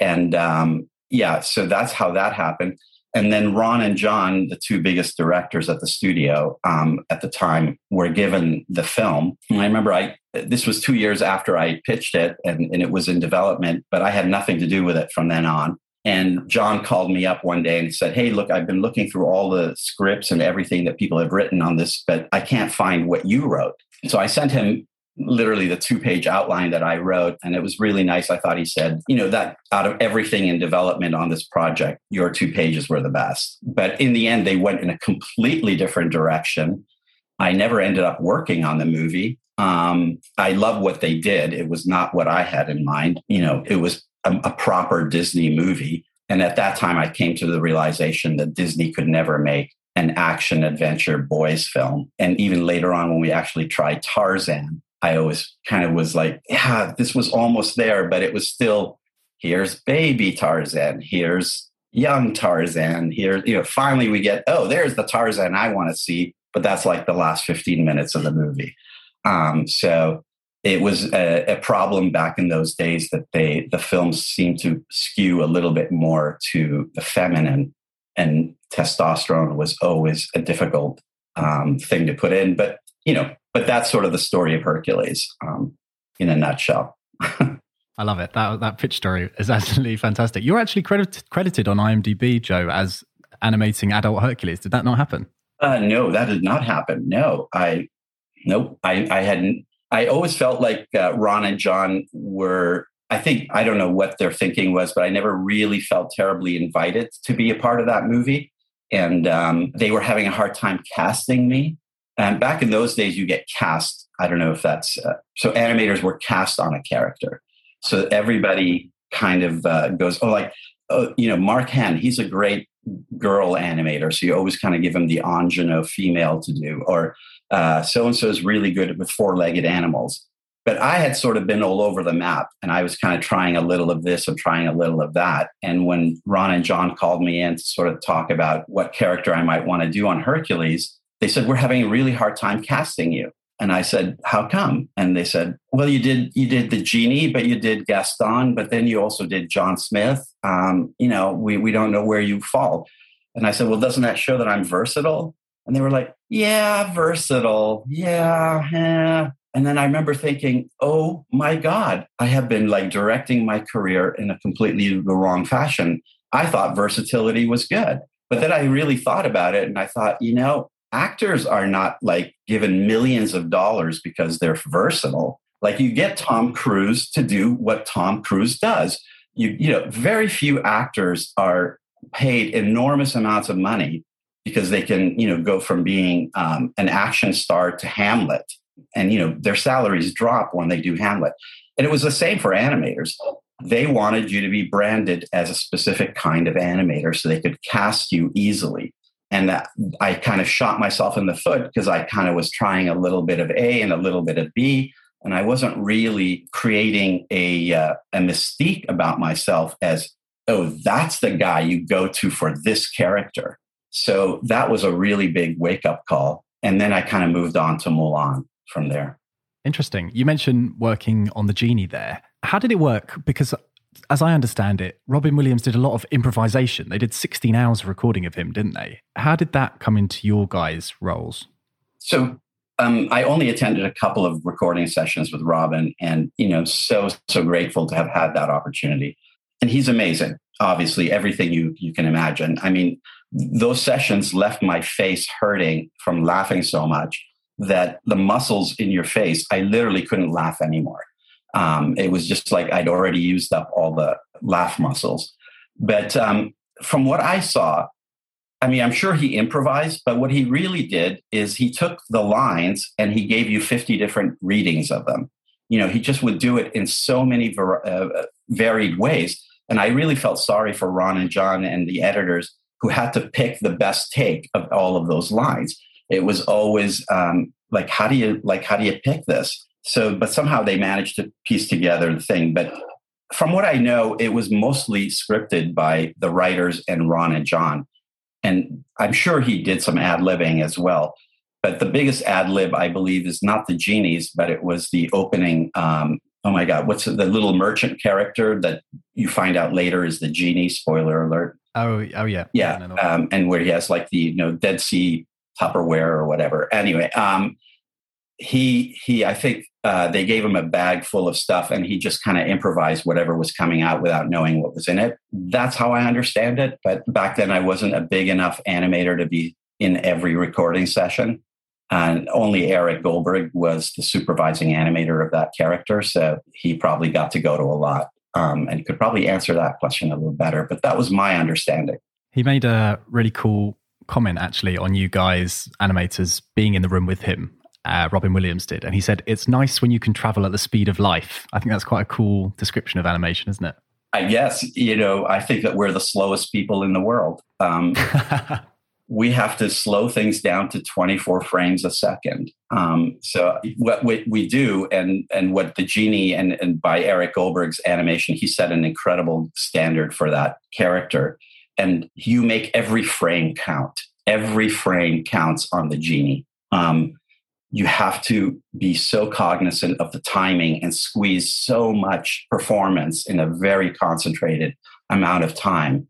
And um, yeah, so that's how that happened. And then Ron and John, the two biggest directors at the studio um, at the time, were given the film. And I remember I this was two years after I pitched it, and, and it was in development, but I had nothing to do with it from then on. And John called me up one day and said, Hey, look, I've been looking through all the scripts and everything that people have written on this, but I can't find what you wrote. So I sent him literally the two page outline that I wrote. And it was really nice. I thought he said, you know, that out of everything in development on this project, your two pages were the best. But in the end, they went in a completely different direction. I never ended up working on the movie. Um, I love what they did. It was not what I had in mind. You know, it was a, a proper Disney movie. And at that time, I came to the realization that Disney could never make an action adventure boys film. And even later on, when we actually tried Tarzan, I always kind of was like, yeah, this was almost there, but it was still here's baby Tarzan, here's young Tarzan, here, you know, finally we get, oh, there's the Tarzan I want to see, but that's like the last 15 minutes of the movie. Um, so it was a, a, problem back in those days that they the films seemed to skew a little bit more to the feminine and testosterone was always a difficult um, thing to put in but you know but that's sort of the story of Hercules um, in a nutshell. I love it. That that pitch story is absolutely fantastic. You're actually credit, credited on IMDb, Joe, as animating adult Hercules. Did that not happen? Uh, no, that did not happen. No, I, nope. I, I hadn't. I always felt like uh, Ron and John were. I think I don't know what their thinking was, but I never really felt terribly invited to be a part of that movie, and um, they were having a hard time casting me. And back in those days, you get cast. I don't know if that's uh, so. Animators were cast on a character, so everybody kind of uh, goes, "Oh, like oh, you know, Mark Henn. He's a great girl animator, so you always kind of give him the ingenue female to do, or so and so is really good with four-legged animals." But I had sort of been all over the map, and I was kind of trying a little of this and trying a little of that. And when Ron and John called me in to sort of talk about what character I might want to do on Hercules they said, We're having a really hard time casting you. And I said, How come? And they said, Well, you did you did the genie, but you did Gaston, but then you also did John Smith. Um, you know, we we don't know where you fall. And I said, Well, doesn't that show that I'm versatile? And they were like, Yeah, versatile. Yeah, yeah. And then I remember thinking, oh my God, I have been like directing my career in a completely the wrong fashion. I thought versatility was good. But then I really thought about it and I thought, you know, actors are not like given millions of dollars because they're versatile. Like you get Tom Cruise to do what Tom Cruise does. You, you know, very few actors are paid enormous amounts of money because they can, you know, go from being um, an action star to Hamlet, and you know their salaries drop when they do Hamlet. And it was the same for animators. They wanted you to be branded as a specific kind of animator so they could cast you easily and I kind of shot myself in the foot because I kind of was trying a little bit of A and a little bit of B, and I wasn't really creating a uh, a mystique about myself as oh that's the guy you go to for this character. So that was a really big wake up call, and then I kind of moved on to Mulan from there. Interesting. You mentioned working on the genie there. How did it work? Because as I understand it, Robin Williams did a lot of improvisation. They did 16 hours of recording of him, didn't they? How did that come into your guys' roles? So um, I only attended a couple of recording sessions with Robin, and you know, so so grateful to have had that opportunity. And he's amazing. Obviously, everything you you can imagine. I mean, those sessions left my face hurting from laughing so much that the muscles in your face, I literally couldn't laugh anymore. Um, it was just like I'd already used up all the laugh muscles. But um, from what I saw, I mean, I'm sure he improvised, but what he really did is he took the lines and he gave you 50 different readings of them. You know, he just would do it in so many uh, varied ways. And I really felt sorry for Ron and John and the editors who had to pick the best take of all of those lines. It was always um, like, how do you like, how do you pick this? So, but somehow they managed to piece together the thing. But from what I know, it was mostly scripted by the writers and Ron and John. And I'm sure he did some ad libbing as well. But the biggest ad lib, I believe, is not the genies, but it was the opening. Um, oh my God, what's the little merchant character that you find out later is the genie. Spoiler alert. Oh, oh yeah, yeah, um, and where he has like the you know Dead Sea Tupperware or whatever. Anyway, um, he he I think uh, they gave him a bag full of stuff and he just kind of improvised whatever was coming out without knowing what was in it. That's how I understand it. But back then, I wasn't a big enough animator to be in every recording session. And only Eric Goldberg was the supervising animator of that character. So he probably got to go to a lot um, and could probably answer that question a little better. But that was my understanding. He made a really cool comment actually on you guys, animators, being in the room with him uh, Robin Williams did. And he said, It's nice when you can travel at the speed of life. I think that's quite a cool description of animation, isn't it? I guess, you know, I think that we're the slowest people in the world. Um, we have to slow things down to 24 frames a second. Um, so what we, we, do, and and what the genie and, and by Eric Goldberg's animation, he set an incredible standard for that character. And you make every frame count. Every frame counts on the genie. Um, you have to be so cognizant of the timing and squeeze so much performance in a very concentrated amount of time.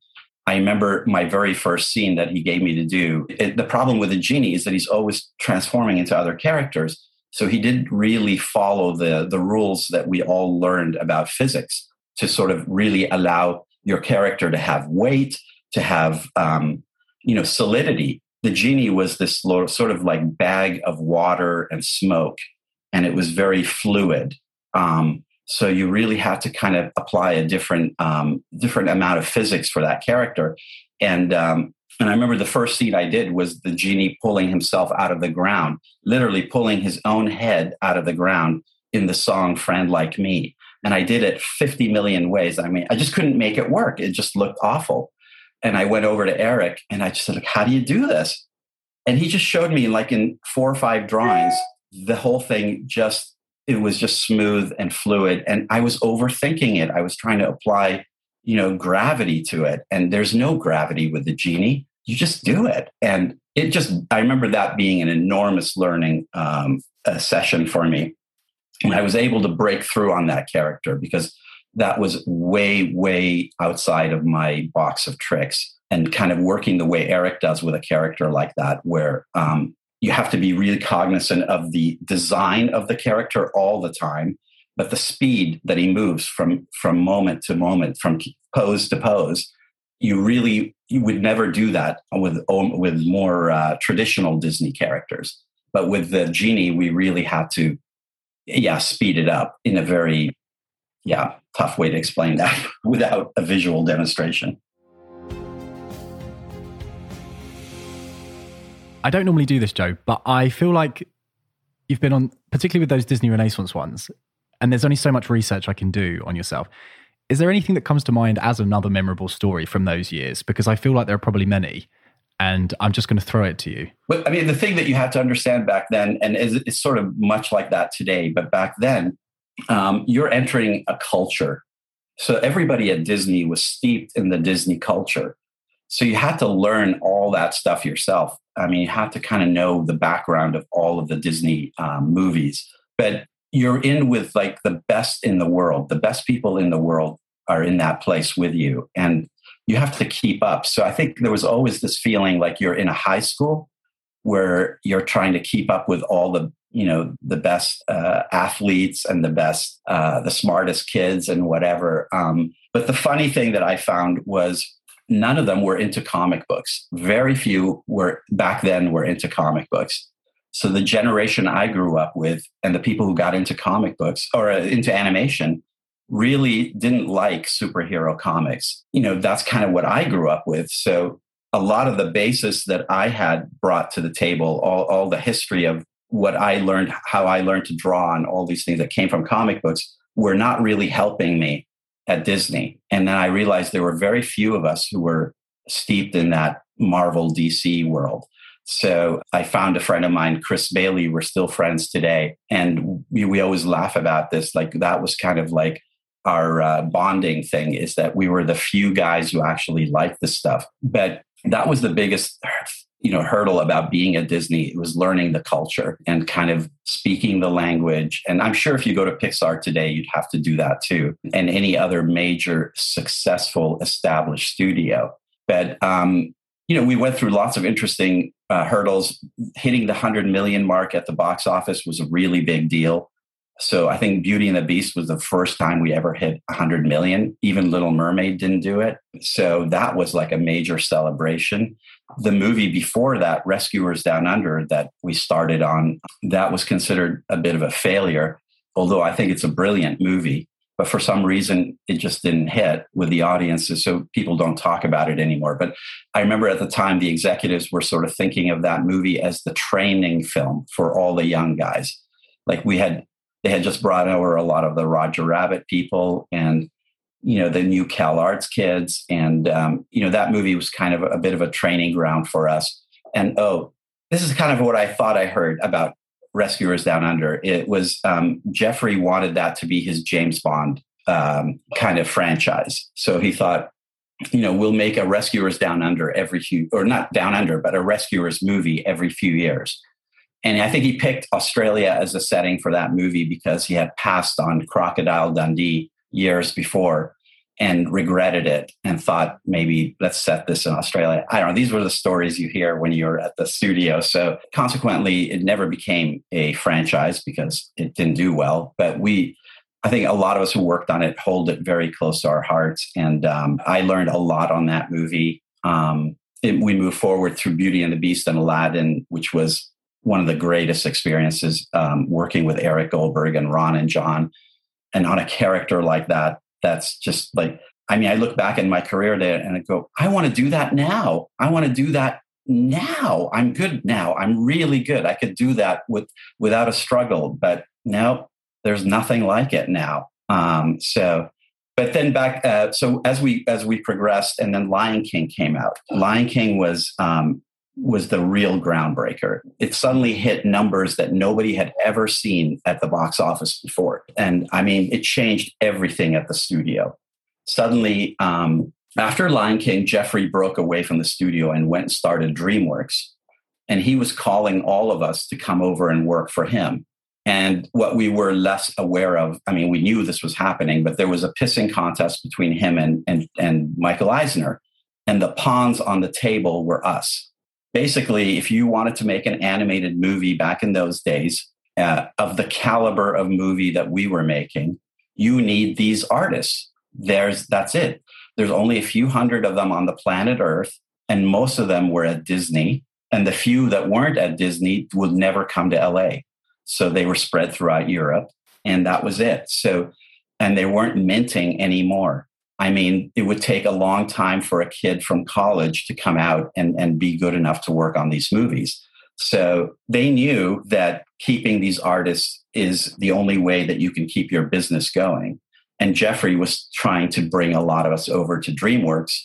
I remember my very first scene that he gave me to do. It, the problem with the genie is that he's always transforming into other characters. So he didn't really follow the, the rules that we all learned about physics to sort of really allow your character to have weight, to have um, you know solidity the genie was this sort of like bag of water and smoke, and it was very fluid. Um, so you really had to kind of apply a different um, different amount of physics for that character. And um, and I remember the first scene I did was the genie pulling himself out of the ground, literally pulling his own head out of the ground in the song "Friend Like Me." And I did it 50 million ways. I mean, I just couldn't make it work. It just looked awful. And I went over to Eric and I just said, how do you do this? And he just showed me like in four or five drawings, the whole thing just, it was just smooth and fluid. And I was overthinking it. I was trying to apply, you know, gravity to it. And there's no gravity with the genie. You just do it. And it just, I remember that being an enormous learning um, session for me. And I was able to break through on that character because that was way, way outside of my box of tricks and kind of working the way Eric does with a character like that, where um, you have to be really cognizant of the design of the character all the time, but the speed that he moves from from moment to moment, from pose to pose, you really you would never do that with with more uh, traditional Disney characters. But with the genie, we really had to, yeah, speed it up in a very yeah, tough way to explain that without a visual demonstration. I don't normally do this, Joe, but I feel like you've been on, particularly with those Disney Renaissance ones, and there's only so much research I can do on yourself. Is there anything that comes to mind as another memorable story from those years? Because I feel like there are probably many, and I'm just going to throw it to you. Well, I mean, the thing that you had to understand back then, and it's sort of much like that today, but back then, um, you're entering a culture. So everybody at Disney was steeped in the Disney culture. So you had to learn all that stuff yourself. I mean, you had to kind of know the background of all of the Disney um, movies. But you're in with like the best in the world. The best people in the world are in that place with you. And you have to keep up. So I think there was always this feeling like you're in a high school where you're trying to keep up with all the you know the best uh, athletes and the best uh, the smartest kids and whatever um, but the funny thing that i found was none of them were into comic books. Very few were back then were into comic books. So the generation i grew up with and the people who got into comic books or uh, into animation really didn't like superhero comics. You know that's kind of what i grew up with. So a lot of the basis that I had brought to the table, all, all the history of what I learned, how I learned to draw, and all these things that came from comic books were not really helping me at Disney. And then I realized there were very few of us who were steeped in that Marvel DC world. So I found a friend of mine, Chris Bailey. We're still friends today. And we, we always laugh about this. Like that was kind of like our uh, bonding thing is that we were the few guys who actually liked this stuff. But that was the biggest you know hurdle about being at Disney. It was learning the culture and kind of speaking the language. And I'm sure if you go to Pixar today, you'd have to do that too, and any other major successful established studio. But um, you know, we went through lots of interesting uh, hurdles. Hitting the hundred million mark at the box office was a really big deal. So I think Beauty and the Beast was the first time we ever hit 100 million. Even Little Mermaid didn't do it. So that was like a major celebration. The movie before that, Rescuers Down Under, that we started on, that was considered a bit of a failure, although I think it's a brilliant movie. But for some reason, it just didn't hit with the audiences. So people don't talk about it anymore. But I remember at the time, the executives were sort of thinking of that movie as the training film for all the young guys. Like we had they had just brought over a lot of the Roger Rabbit people and you know the new Cal Arts kids, and um, you know that movie was kind of a, bit of a training ground for us. And oh, this is kind of what I thought I heard about Rescuers Down Under. It was um, Jeffrey wanted that to be his James Bond um, kind of franchise, so he thought, you know, we'll make a Rescuers Down Under every few, or not Down Under, but a Rescuers movie every few years. And I think he picked Australia as a setting for that movie because he had passed on Crocodile Dundee years before and regretted it and thought maybe let's set this in Australia. I don't know. These were the stories you hear when you're at the studio. So consequently, it never became a franchise because it didn't do well. But we, I think a lot of us who worked on it hold it very close to our hearts. And um, I learned a lot on that movie. Um, it, we moved forward through Beauty and the Beast and Aladdin, which was one of the greatest experiences um, working with Eric Goldberg and Ron and John. And on a character like that, that's just like, I mean, I look back in my career there and I go, I want to do that now. I want to do that now. I'm good now. I'm really good. I could do that with without a struggle. But no, there's nothing like it now. Um, so, but then back. Uh, so as we as we progressed, and then Lion King came out. Lion King was um, was the real groundbreaker. It suddenly hit numbers that nobody had ever seen at the box office before. And I mean, it changed everything at the studio. Suddenly, um, after Lion King, Jeffrey broke away from the studio and went and started DreamWorks. And he was calling all of us to come over and work for him. And what we were less aware of, I mean, we knew this was happening, but there was a pissing contest between him and, and, and Michael Eisner. And the pawns on the table were us basically, if you wanted to make an animated movie back in those days uh, of the caliber of movie that we were making, you need these artists. There's that's it. There's only a few hundred of them on the planet Earth, and most of them were at Disney. And the few that weren't at Disney would never come to LA. So they were spread throughout Europe, and that was it. So, and they weren't minting anymore. I mean, it would take a long time for a kid from college to come out and, and be good enough to work on these movies. So they knew that keeping these artists is the only way that you can keep your business going. And Jeffrey was trying to bring a lot of us over to DreamWorks.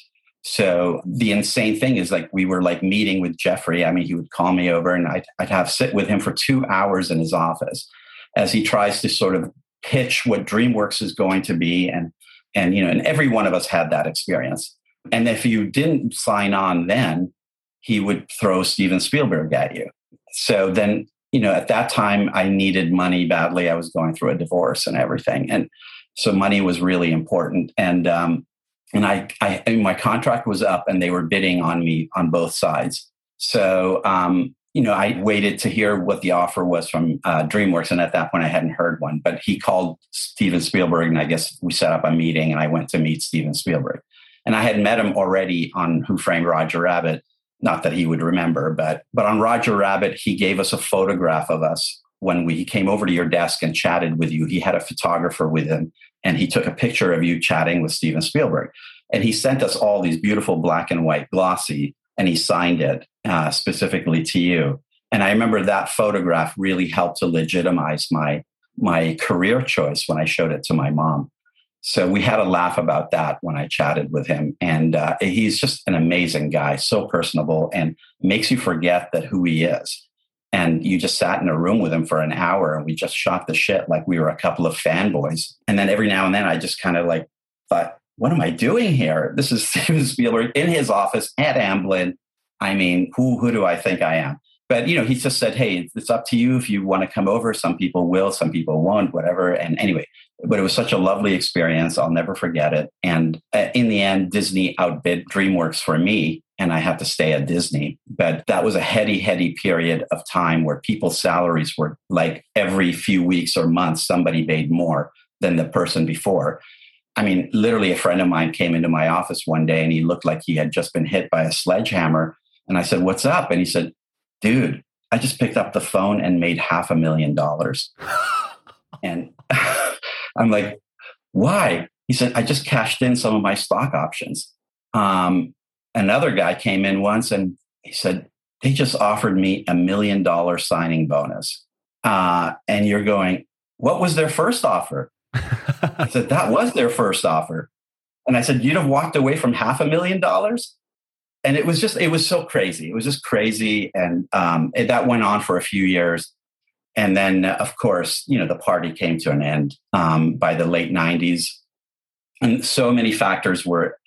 So the insane thing is like we were like meeting with Jeffrey. I mean, he would call me over and I'd, I'd have sit with him for two hours in his office as he tries to sort of pitch what DreamWorks is going to be and and you know and every one of us had that experience. And if you didn't sign on then he would throw steven spielberg at you. So then you know at that time i needed money badly. I was going through a divorce and everything. And so money was really important. And um and I, I my contract was up and they were bidding on me on both sides. So um you know, I waited to hear what the offer was from uh, DreamWorks, and at that point, I hadn't heard one. But he called Steven Spielberg, and I guess we set up a meeting, and I went to meet Steven Spielberg. And I had met him already on Who Framed Roger Rabbit. Not that he would remember, but but on Roger Rabbit, he gave us a photograph of us when we he came over to your desk and chatted with you. He had a photographer with him, and he took a picture of you chatting with Steven Spielberg. And he sent us all these beautiful black and white glossy and he signed it uh, specifically to you. And I remember that photograph really helped to legitimize my my career choice when I showed it to my mom. So we had a laugh about that when I chatted with him, and uh, he's just an amazing guy, so personable, and makes you forget that who he is. And you just sat in a room with him for an hour, and we just shot the shit like we were a couple of fanboys. And then every now and then, I just kind of like thought, what am I doing here? This is Steven Spielberg in his office at Amblin I mean, who who do I think I am? But you know, he just said, "Hey, it's up to you if you want to come over. Some people will, some people won't, whatever." And anyway, but it was such a lovely experience. I'll never forget it. And uh, in the end, Disney outbid DreamWorks for me, and I had to stay at Disney. But that was a heady, heady period of time where people's salaries were like every few weeks or months, somebody made more than the person before. I mean, literally, a friend of mine came into my office one day and he looked like he had just been hit by a sledgehammer. And I said, What's up? And he said, Dude, I just picked up the phone and made half a million dollars. and I'm like, Why? He said, I just cashed in some of my stock options. Um, another guy came in once and he said, They just offered me a million dollar signing bonus. Uh, and you're going, What was their first offer? I said, that was their first offer. And I said, you'd have walked away from half a million dollars? And it was just, it was so crazy. It was just crazy. And um, it, that went on for a few years. And then, uh, of course, you know, the party came to an end um, by the late 90s. And so many factors were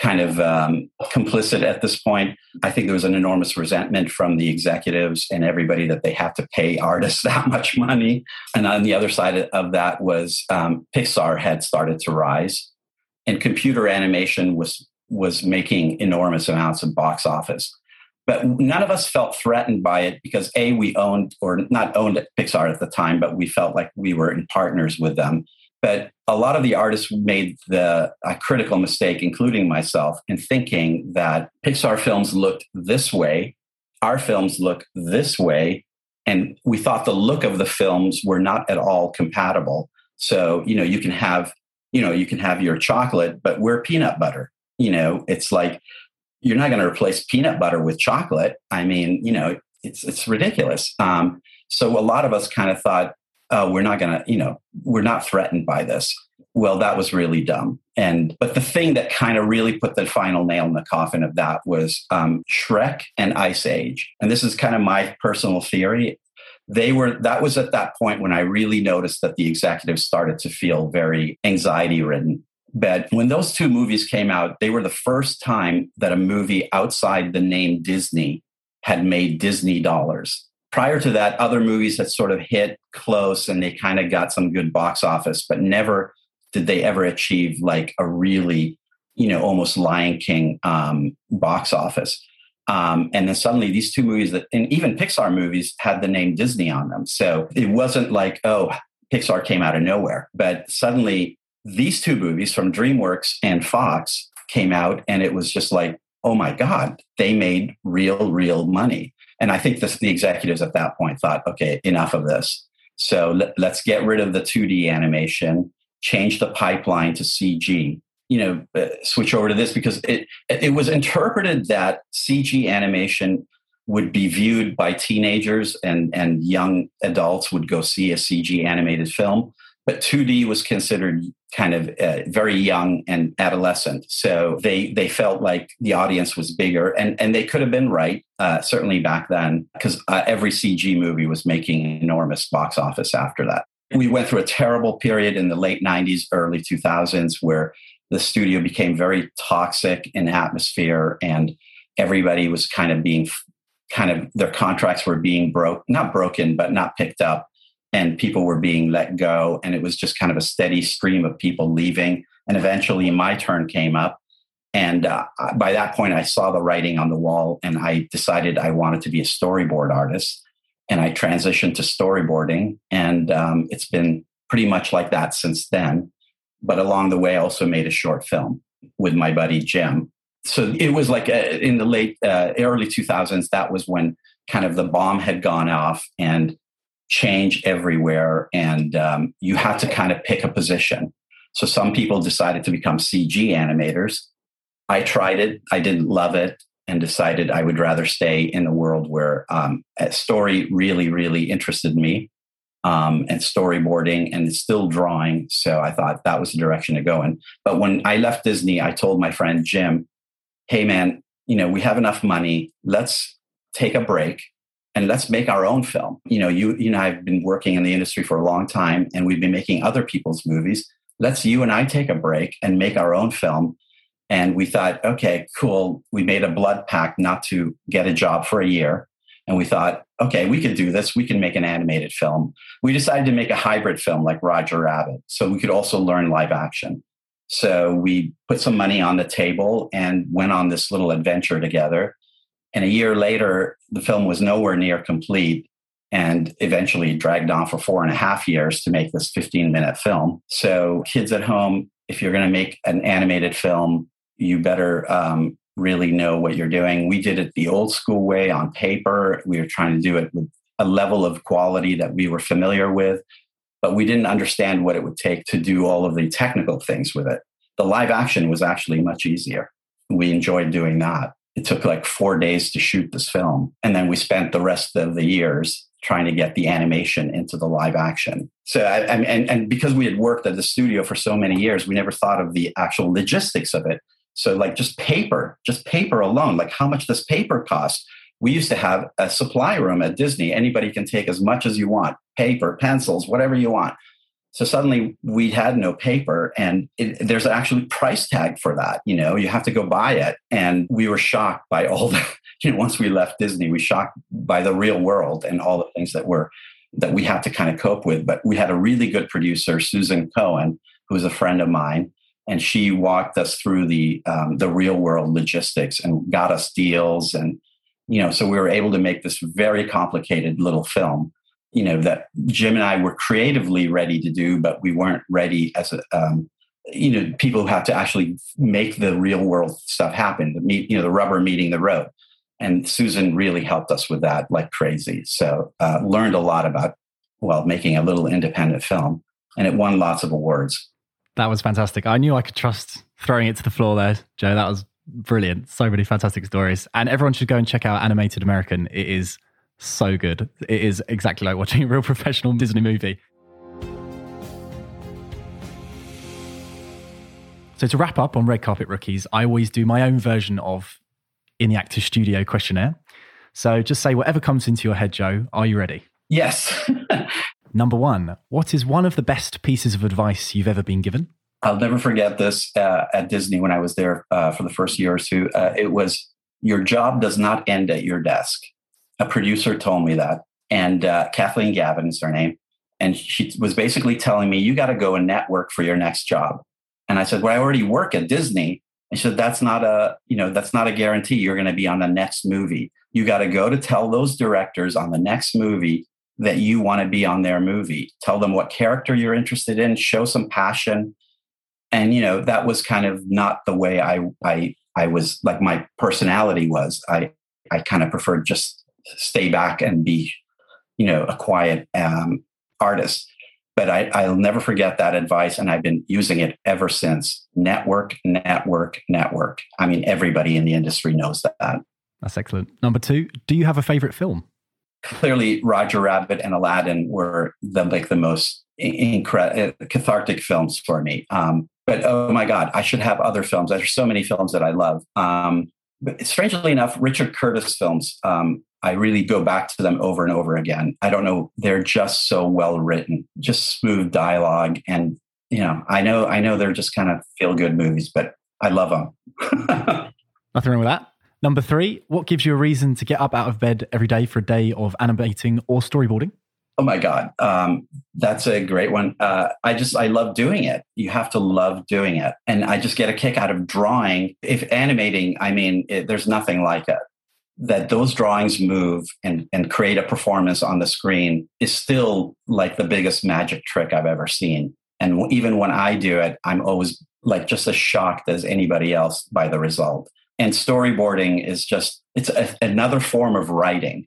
kind of um, complicit at this point. I think there was an enormous resentment from the executives and everybody that they have to pay artists that much money. And on the other side of that was um, Pixar had started to rise, and computer animation was was making enormous amounts of box office. But none of us felt threatened by it because a we owned or not owned Pixar at the time, but we felt like we were in partners with them. But a lot of the artists made the critical mistake, including myself, in thinking that Pixar films looked this way, our films look this way, and we thought the look of the films were not at all compatible. So you know, you can have you know you can have your chocolate, but we're peanut butter. You know, it's like you're not going to replace peanut butter with chocolate. I mean, you know, it's it's ridiculous. Um, so a lot of us kind of thought uh, we're not going to, you know, we're not threatened by this. Well, that was really dumb. And but the thing that kind of really put the final nail in the coffin of that was um, Shrek and Ice Age. And this is kind of my personal theory. They were that was at that point when I really noticed that the executives started to feel very anxiety ridden. But when those two movies came out, they were the first time that a movie outside the name Disney had made Disney dollars prior to that, other movies had sort of hit close and they kind of got some good box office, but never did they ever achieve like a really, you know, almost Lion King um, box office. Um, and then suddenly these two movies that, and even Pixar movies had the name Disney on them. So it wasn't like, oh, Pixar came out of nowhere, but suddenly these two movies from DreamWorks and Fox came out and it was just like, oh my God, they made real, real money. And I think the executives at that point thought, okay, enough of this. So let, let's get rid of the 2D animation, change the pipeline to CG. You know, uh, switch over to this because it it was interpreted that CG animation would be viewed by teenagers and and young adults would go see a CG animated film but 2D was considered kind of uh, very young and adolescent. So they they felt like the audience was bigger, and and they could have been right. Uh, certainly back then, because uh, every CG movie was making enormous box office after that. We went through a terrible period in the late 90s, early 2000s, where the studio became very toxic in atmosphere, and everybody was kind of being kind of their contracts were being broke, not broken, but not picked up and people were being let go and it was just kind of a steady stream of people leaving. And eventually my turn came up and uh, by that point i saw the writing on the wall and i decided i wanted to be a storyboard artist. And i transitioned to storyboarding and um, it's been pretty much like that since then. But along the way i also made a short film with my buddy jim. So it was like a, uh, in the late uh, early 2000s that was when kind of the bomb had gone off and change everywhere and um, you have to kind of pick a position. So some people decided to become CG animators. I tried it, I didn't love it, and decided I would rather stay in a world where um, story really, really interested me um, and storyboarding and still drawing. So I thought that was the direction to go in. But when I left Disney, I told my friend Jim, hey, man, you know, we have enough money. Let's take a break and let's make our own film. You know, you you know I've been working in the industry for a long time and we've been making other people's movies. Let's you and I take a break and make our own film And we thought, okay, cool. We made a blood pact not to get a job for a year. And we thought, okay, we could do this. We can make an animated film. We decided to make a hybrid film like Roger Rabbit. So we could also learn live action. So we put some money on the table and went on this little adventure together. And a year later, the film was nowhere near complete and eventually dragged on for four and a half years to make this 15 minute film. So, kids at home, if you're going to make an animated film, you better um, really know what you're doing. We did it the old school way on paper. We were trying to do it with a level of quality that we were familiar with, but we didn't understand what it would take to do all of the technical things with it. The live action was actually much easier. We enjoyed doing that. It took like four days to shoot this film. And then we spent the rest of the years trying to get the animation into the live action. So, I, and, and because we had worked at the studio for so many years, we never thought of the actual logistics of it. So, like just paper, just paper alone, like how much does paper cost? We used to have a supply room at Disney. Anybody can take as much as you want paper, pencils, whatever you want. So suddenly we had no paper, and it, there's actually price tag for that. You know, you have to go buy it, and we were shocked by all the. You know, once we left Disney, we shocked by the real world and all the things that were that we had to kind of cope with. But we had a really good producer, Susan Cohen, who was a friend of mine, and she walked us through the um, the real world logistics and got us deals and you know so we were able to make this very complicated little film you know that jim and i were creatively ready to do but we weren't ready as a um, you know people who have to actually make the real world stuff happen the meet you know the rubber meeting the road and susan really helped us with that like crazy so uh, learned a lot about well making a little independent film and it won lots of awards that was fantastic. I knew I could trust throwing it to the floor there, Joe. That was brilliant. So many fantastic stories. And everyone should go and check out Animated American. It is so good. It is exactly like watching a real professional Disney movie. So, to wrap up on Red Carpet Rookies, I always do my own version of In the Actors Studio questionnaire. So, just say whatever comes into your head, Joe. Are you ready? Yes. Number one, what is one of the best pieces of advice you've ever been given? I'll never forget this uh, at Disney when I was there uh, for the first year or two. Uh, it was your job does not end at your desk. A producer told me that, and uh, Kathleen Gavin is her name, and she was basically telling me you got to go and network for your next job. And I said, "Well, I already work at Disney." And she said, "That's not a you know that's not a guarantee. You're going to be on the next movie. You got to go to tell those directors on the next movie that you want to be on their movie. Tell them what character you're interested in, show some passion. And you know, that was kind of not the way I I I was like my personality was. I I kind of preferred just stay back and be, you know, a quiet um, artist. But I, I'll never forget that advice, and I've been using it ever since. Network, network, network. I mean, everybody in the industry knows that. That's excellent. Number two, do you have a favorite film? clearly Roger Rabbit and Aladdin were the like the most incredible cathartic films for me. Um, but oh my God, I should have other films. There's so many films that I love. Um, but strangely enough, Richard Curtis films, um, I really go back to them over and over again. I don't know, they're just so well written, just smooth dialogue, and you know, I know, I know they're just kind of feel good movies, but I love them. Nothing wrong with that. Number three, what gives you a reason to get up out of bed every day for a day of animating or storyboarding? Oh my God. Um, that's a great one. Uh, I just, I love doing it. You have to love doing it. And I just get a kick out of drawing. If animating, I mean, it, there's nothing like it. That those drawings move and, and create a performance on the screen is still like the biggest magic trick I've ever seen. And even when I do it, I'm always like just as shocked as anybody else by the result. And storyboarding is just it's a, another form of writing.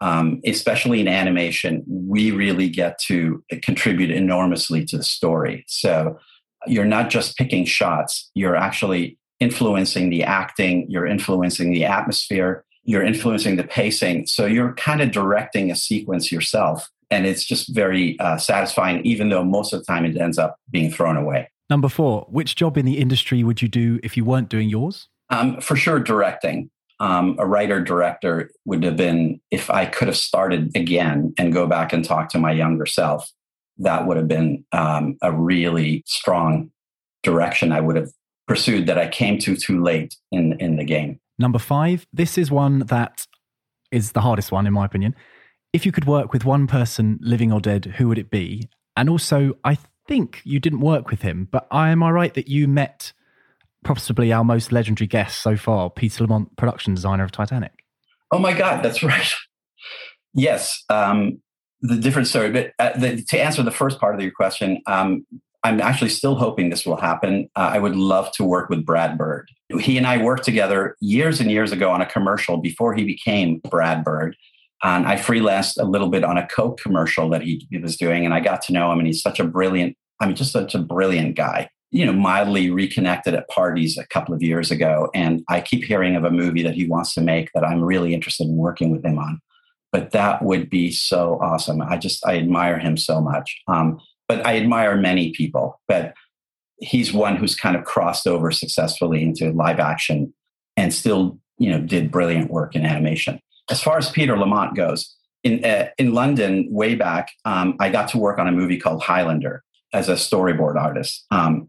Um, especially in animation we really get to contribute enormously to the story. So you're not just picking shots you're actually influencing the acting you're influencing the atmosphere you're influencing the pacing so you're kind of directing a sequence yourself and it's just very uh, satisfying even though most of the time it ends up being thrown away number four which job in the industry would you do if you weren't doing yours um, for sure, directing. Um, a writer director would have been, if I could have started again and go back and talk to my younger self, that would have been um, a really strong direction I would have pursued that I came to too late in in the game. Number five, this is one that is the hardest one, in my opinion. If you could work with one person, living or dead, who would it be? And also, I think you didn't work with him, but am I right that you met possibly our most legendary guest so far, Peter Lamont, production designer of Titanic? Oh my God, that's right. yes, um, the different story. But uh, the, to answer the first part of your question, um, I'm actually still hoping this will happen. Uh, I would love to work with Brad Bird. He and I worked together years and years ago on a commercial before he became Brad Bird. And I freelanced a little bit on a Coke commercial that he, he was doing, and I got to know him. And he's such a brilliant, I mean, just such a brilliant guy. You know, mildly reconnected at parties a couple of years ago. And I keep hearing of a movie that he wants to make that I'm really interested in working with him on. But that would be so awesome. I just, I admire him so much. Um, but I admire many people. But he's one who's kind of crossed over successfully into live action and still, you know, did brilliant work in animation. As far as Peter Lamont goes, in uh, in London way back, um, I got to work on a movie called Highlander as a storyboard artist, um,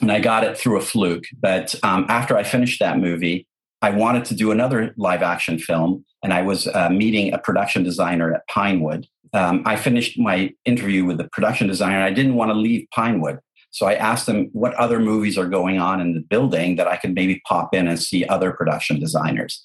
and I got it through a fluke. But um, after I finished that movie, I wanted to do another live action film, and I was uh, meeting a production designer at Pinewood. Um, I finished my interview with the production designer. I didn't want to leave Pinewood. So I asked them what other movies are going on in the building that I could maybe pop in and see other production designers.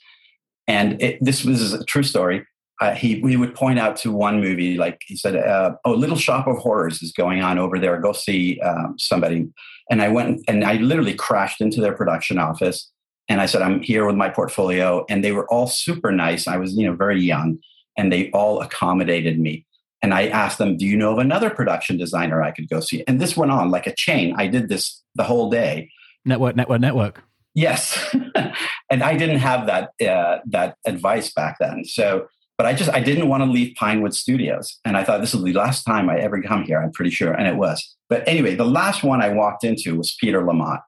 And it, this was a true story. Uh, he, would point out to one movie, like he said, uh, "Oh, Little Shop of Horrors is going on over there. Go see um, somebody." And I went and I literally crashed into their production office and I said, I'm here with my portfolio. And they were all super nice. I was, you know, very young and they all accommodated me. And I asked them, Do you know of another production designer I could go see? And this went on like a chain. I did this the whole day. Network, network, network. Yes. and I didn't have that, uh, that advice back then. So, but I just, I didn't want to leave Pinewood Studios. And I thought this was the last time I ever come here. I'm pretty sure. And it was. But anyway, the last one I walked into was Peter Lamont.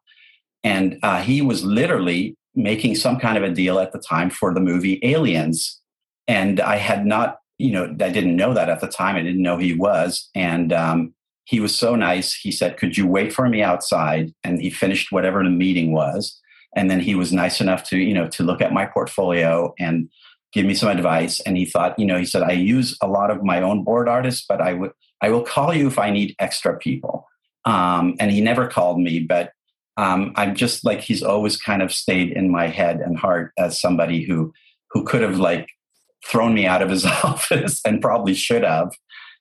And uh, he was literally making some kind of a deal at the time for the movie Aliens. And I had not, you know, I didn't know that at the time. I didn't know he was. And um, he was so nice. He said, Could you wait for me outside? And he finished whatever the meeting was. And then he was nice enough to, you know, to look at my portfolio and give me some advice. And he thought, you know, he said, I use a lot of my own board artists, but I would I will call you if I need extra people. Um, and he never called me, but um, I'm just like he's always kind of stayed in my head and heart as somebody who who could have like thrown me out of his office and probably should have,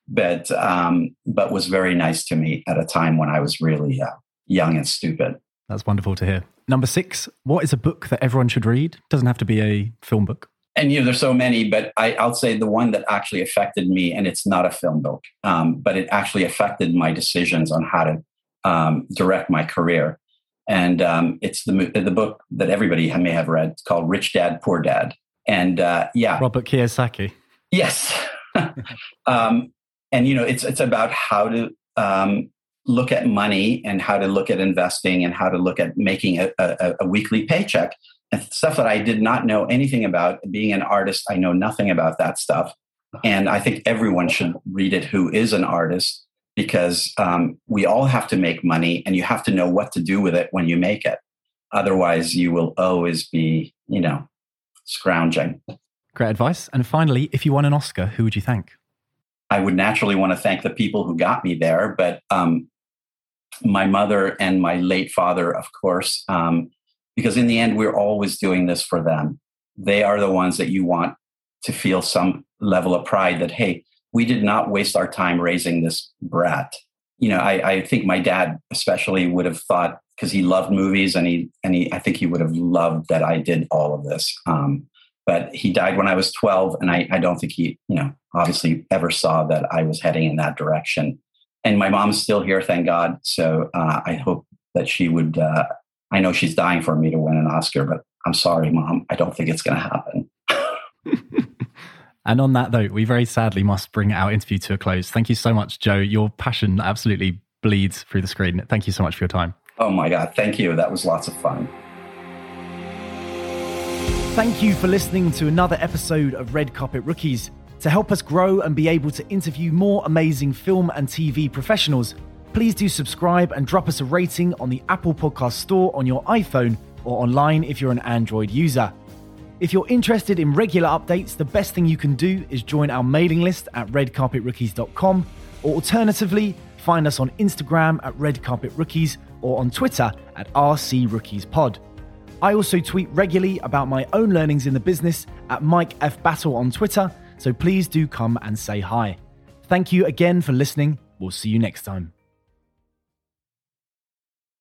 but um, but was very nice to me at a time when I was really uh, young and stupid. That's wonderful to hear. Number six, what is a book that everyone should read? Doesn't have to be a film book. And you know, there's so many, but I, will say the one that actually affected me, and it's not a film book, um, but it actually affected my decisions on how to um, direct my career and um, it's the the book that everybody may have read. It's called Rich Dad Poor Dad, and uh, yeah, Robert Kiyosaki. Yes, um, and you know it's it's about how to um, look at money and how to look at investing and how to look at making a, a, a weekly paycheck and stuff that I did not know anything about. Being an artist, I know nothing about that stuff, and I think everyone should read it who is an artist because um, we all have to make money and you have to know what to do with it when you make it. Otherwise, you will always be, you know, scrounging. Great advice. And finally, if you won an Oscar, who would you thank? I would naturally want to thank the people who got me there, but um, my mother and my late father, of course, um, because in the end, we're always doing this for them. They are the ones that you want to feel some level of pride that, hey, we did not waste our time raising this brat. You know, I, I think my dad especially would have thought because he loved movies and he and he I think he would have loved that I did all of this. Um, but he died when I was 12, and I, I don't think he, you know, obviously ever saw that I was heading in that direction. And my mom's still here, thank God. So uh, I hope that she would. Uh, I know she's dying for me to win an Oscar, but I'm sorry, mom. I don't think it's going to happen. And on that note, we very sadly must bring our interview to a close. Thank you so much, Joe. Your passion absolutely bleeds through the screen. Thank you so much for your time. Oh my God. Thank you. That was lots of fun. Thank you for listening to another episode of Red Carpet Rookies. To help us grow and be able to interview more amazing film and TV professionals, please do subscribe and drop us a rating on the Apple Podcast Store on your iPhone or online if you're an Android user. If you're interested in regular updates, the best thing you can do is join our mailing list at redcarpetrookies.com or alternatively, find us on Instagram at redcarpetrookies or on Twitter at rcrookiespod. I also tweet regularly about my own learnings in the business at Mike F. Battle on Twitter, so please do come and say hi. Thank you again for listening. We'll see you next time.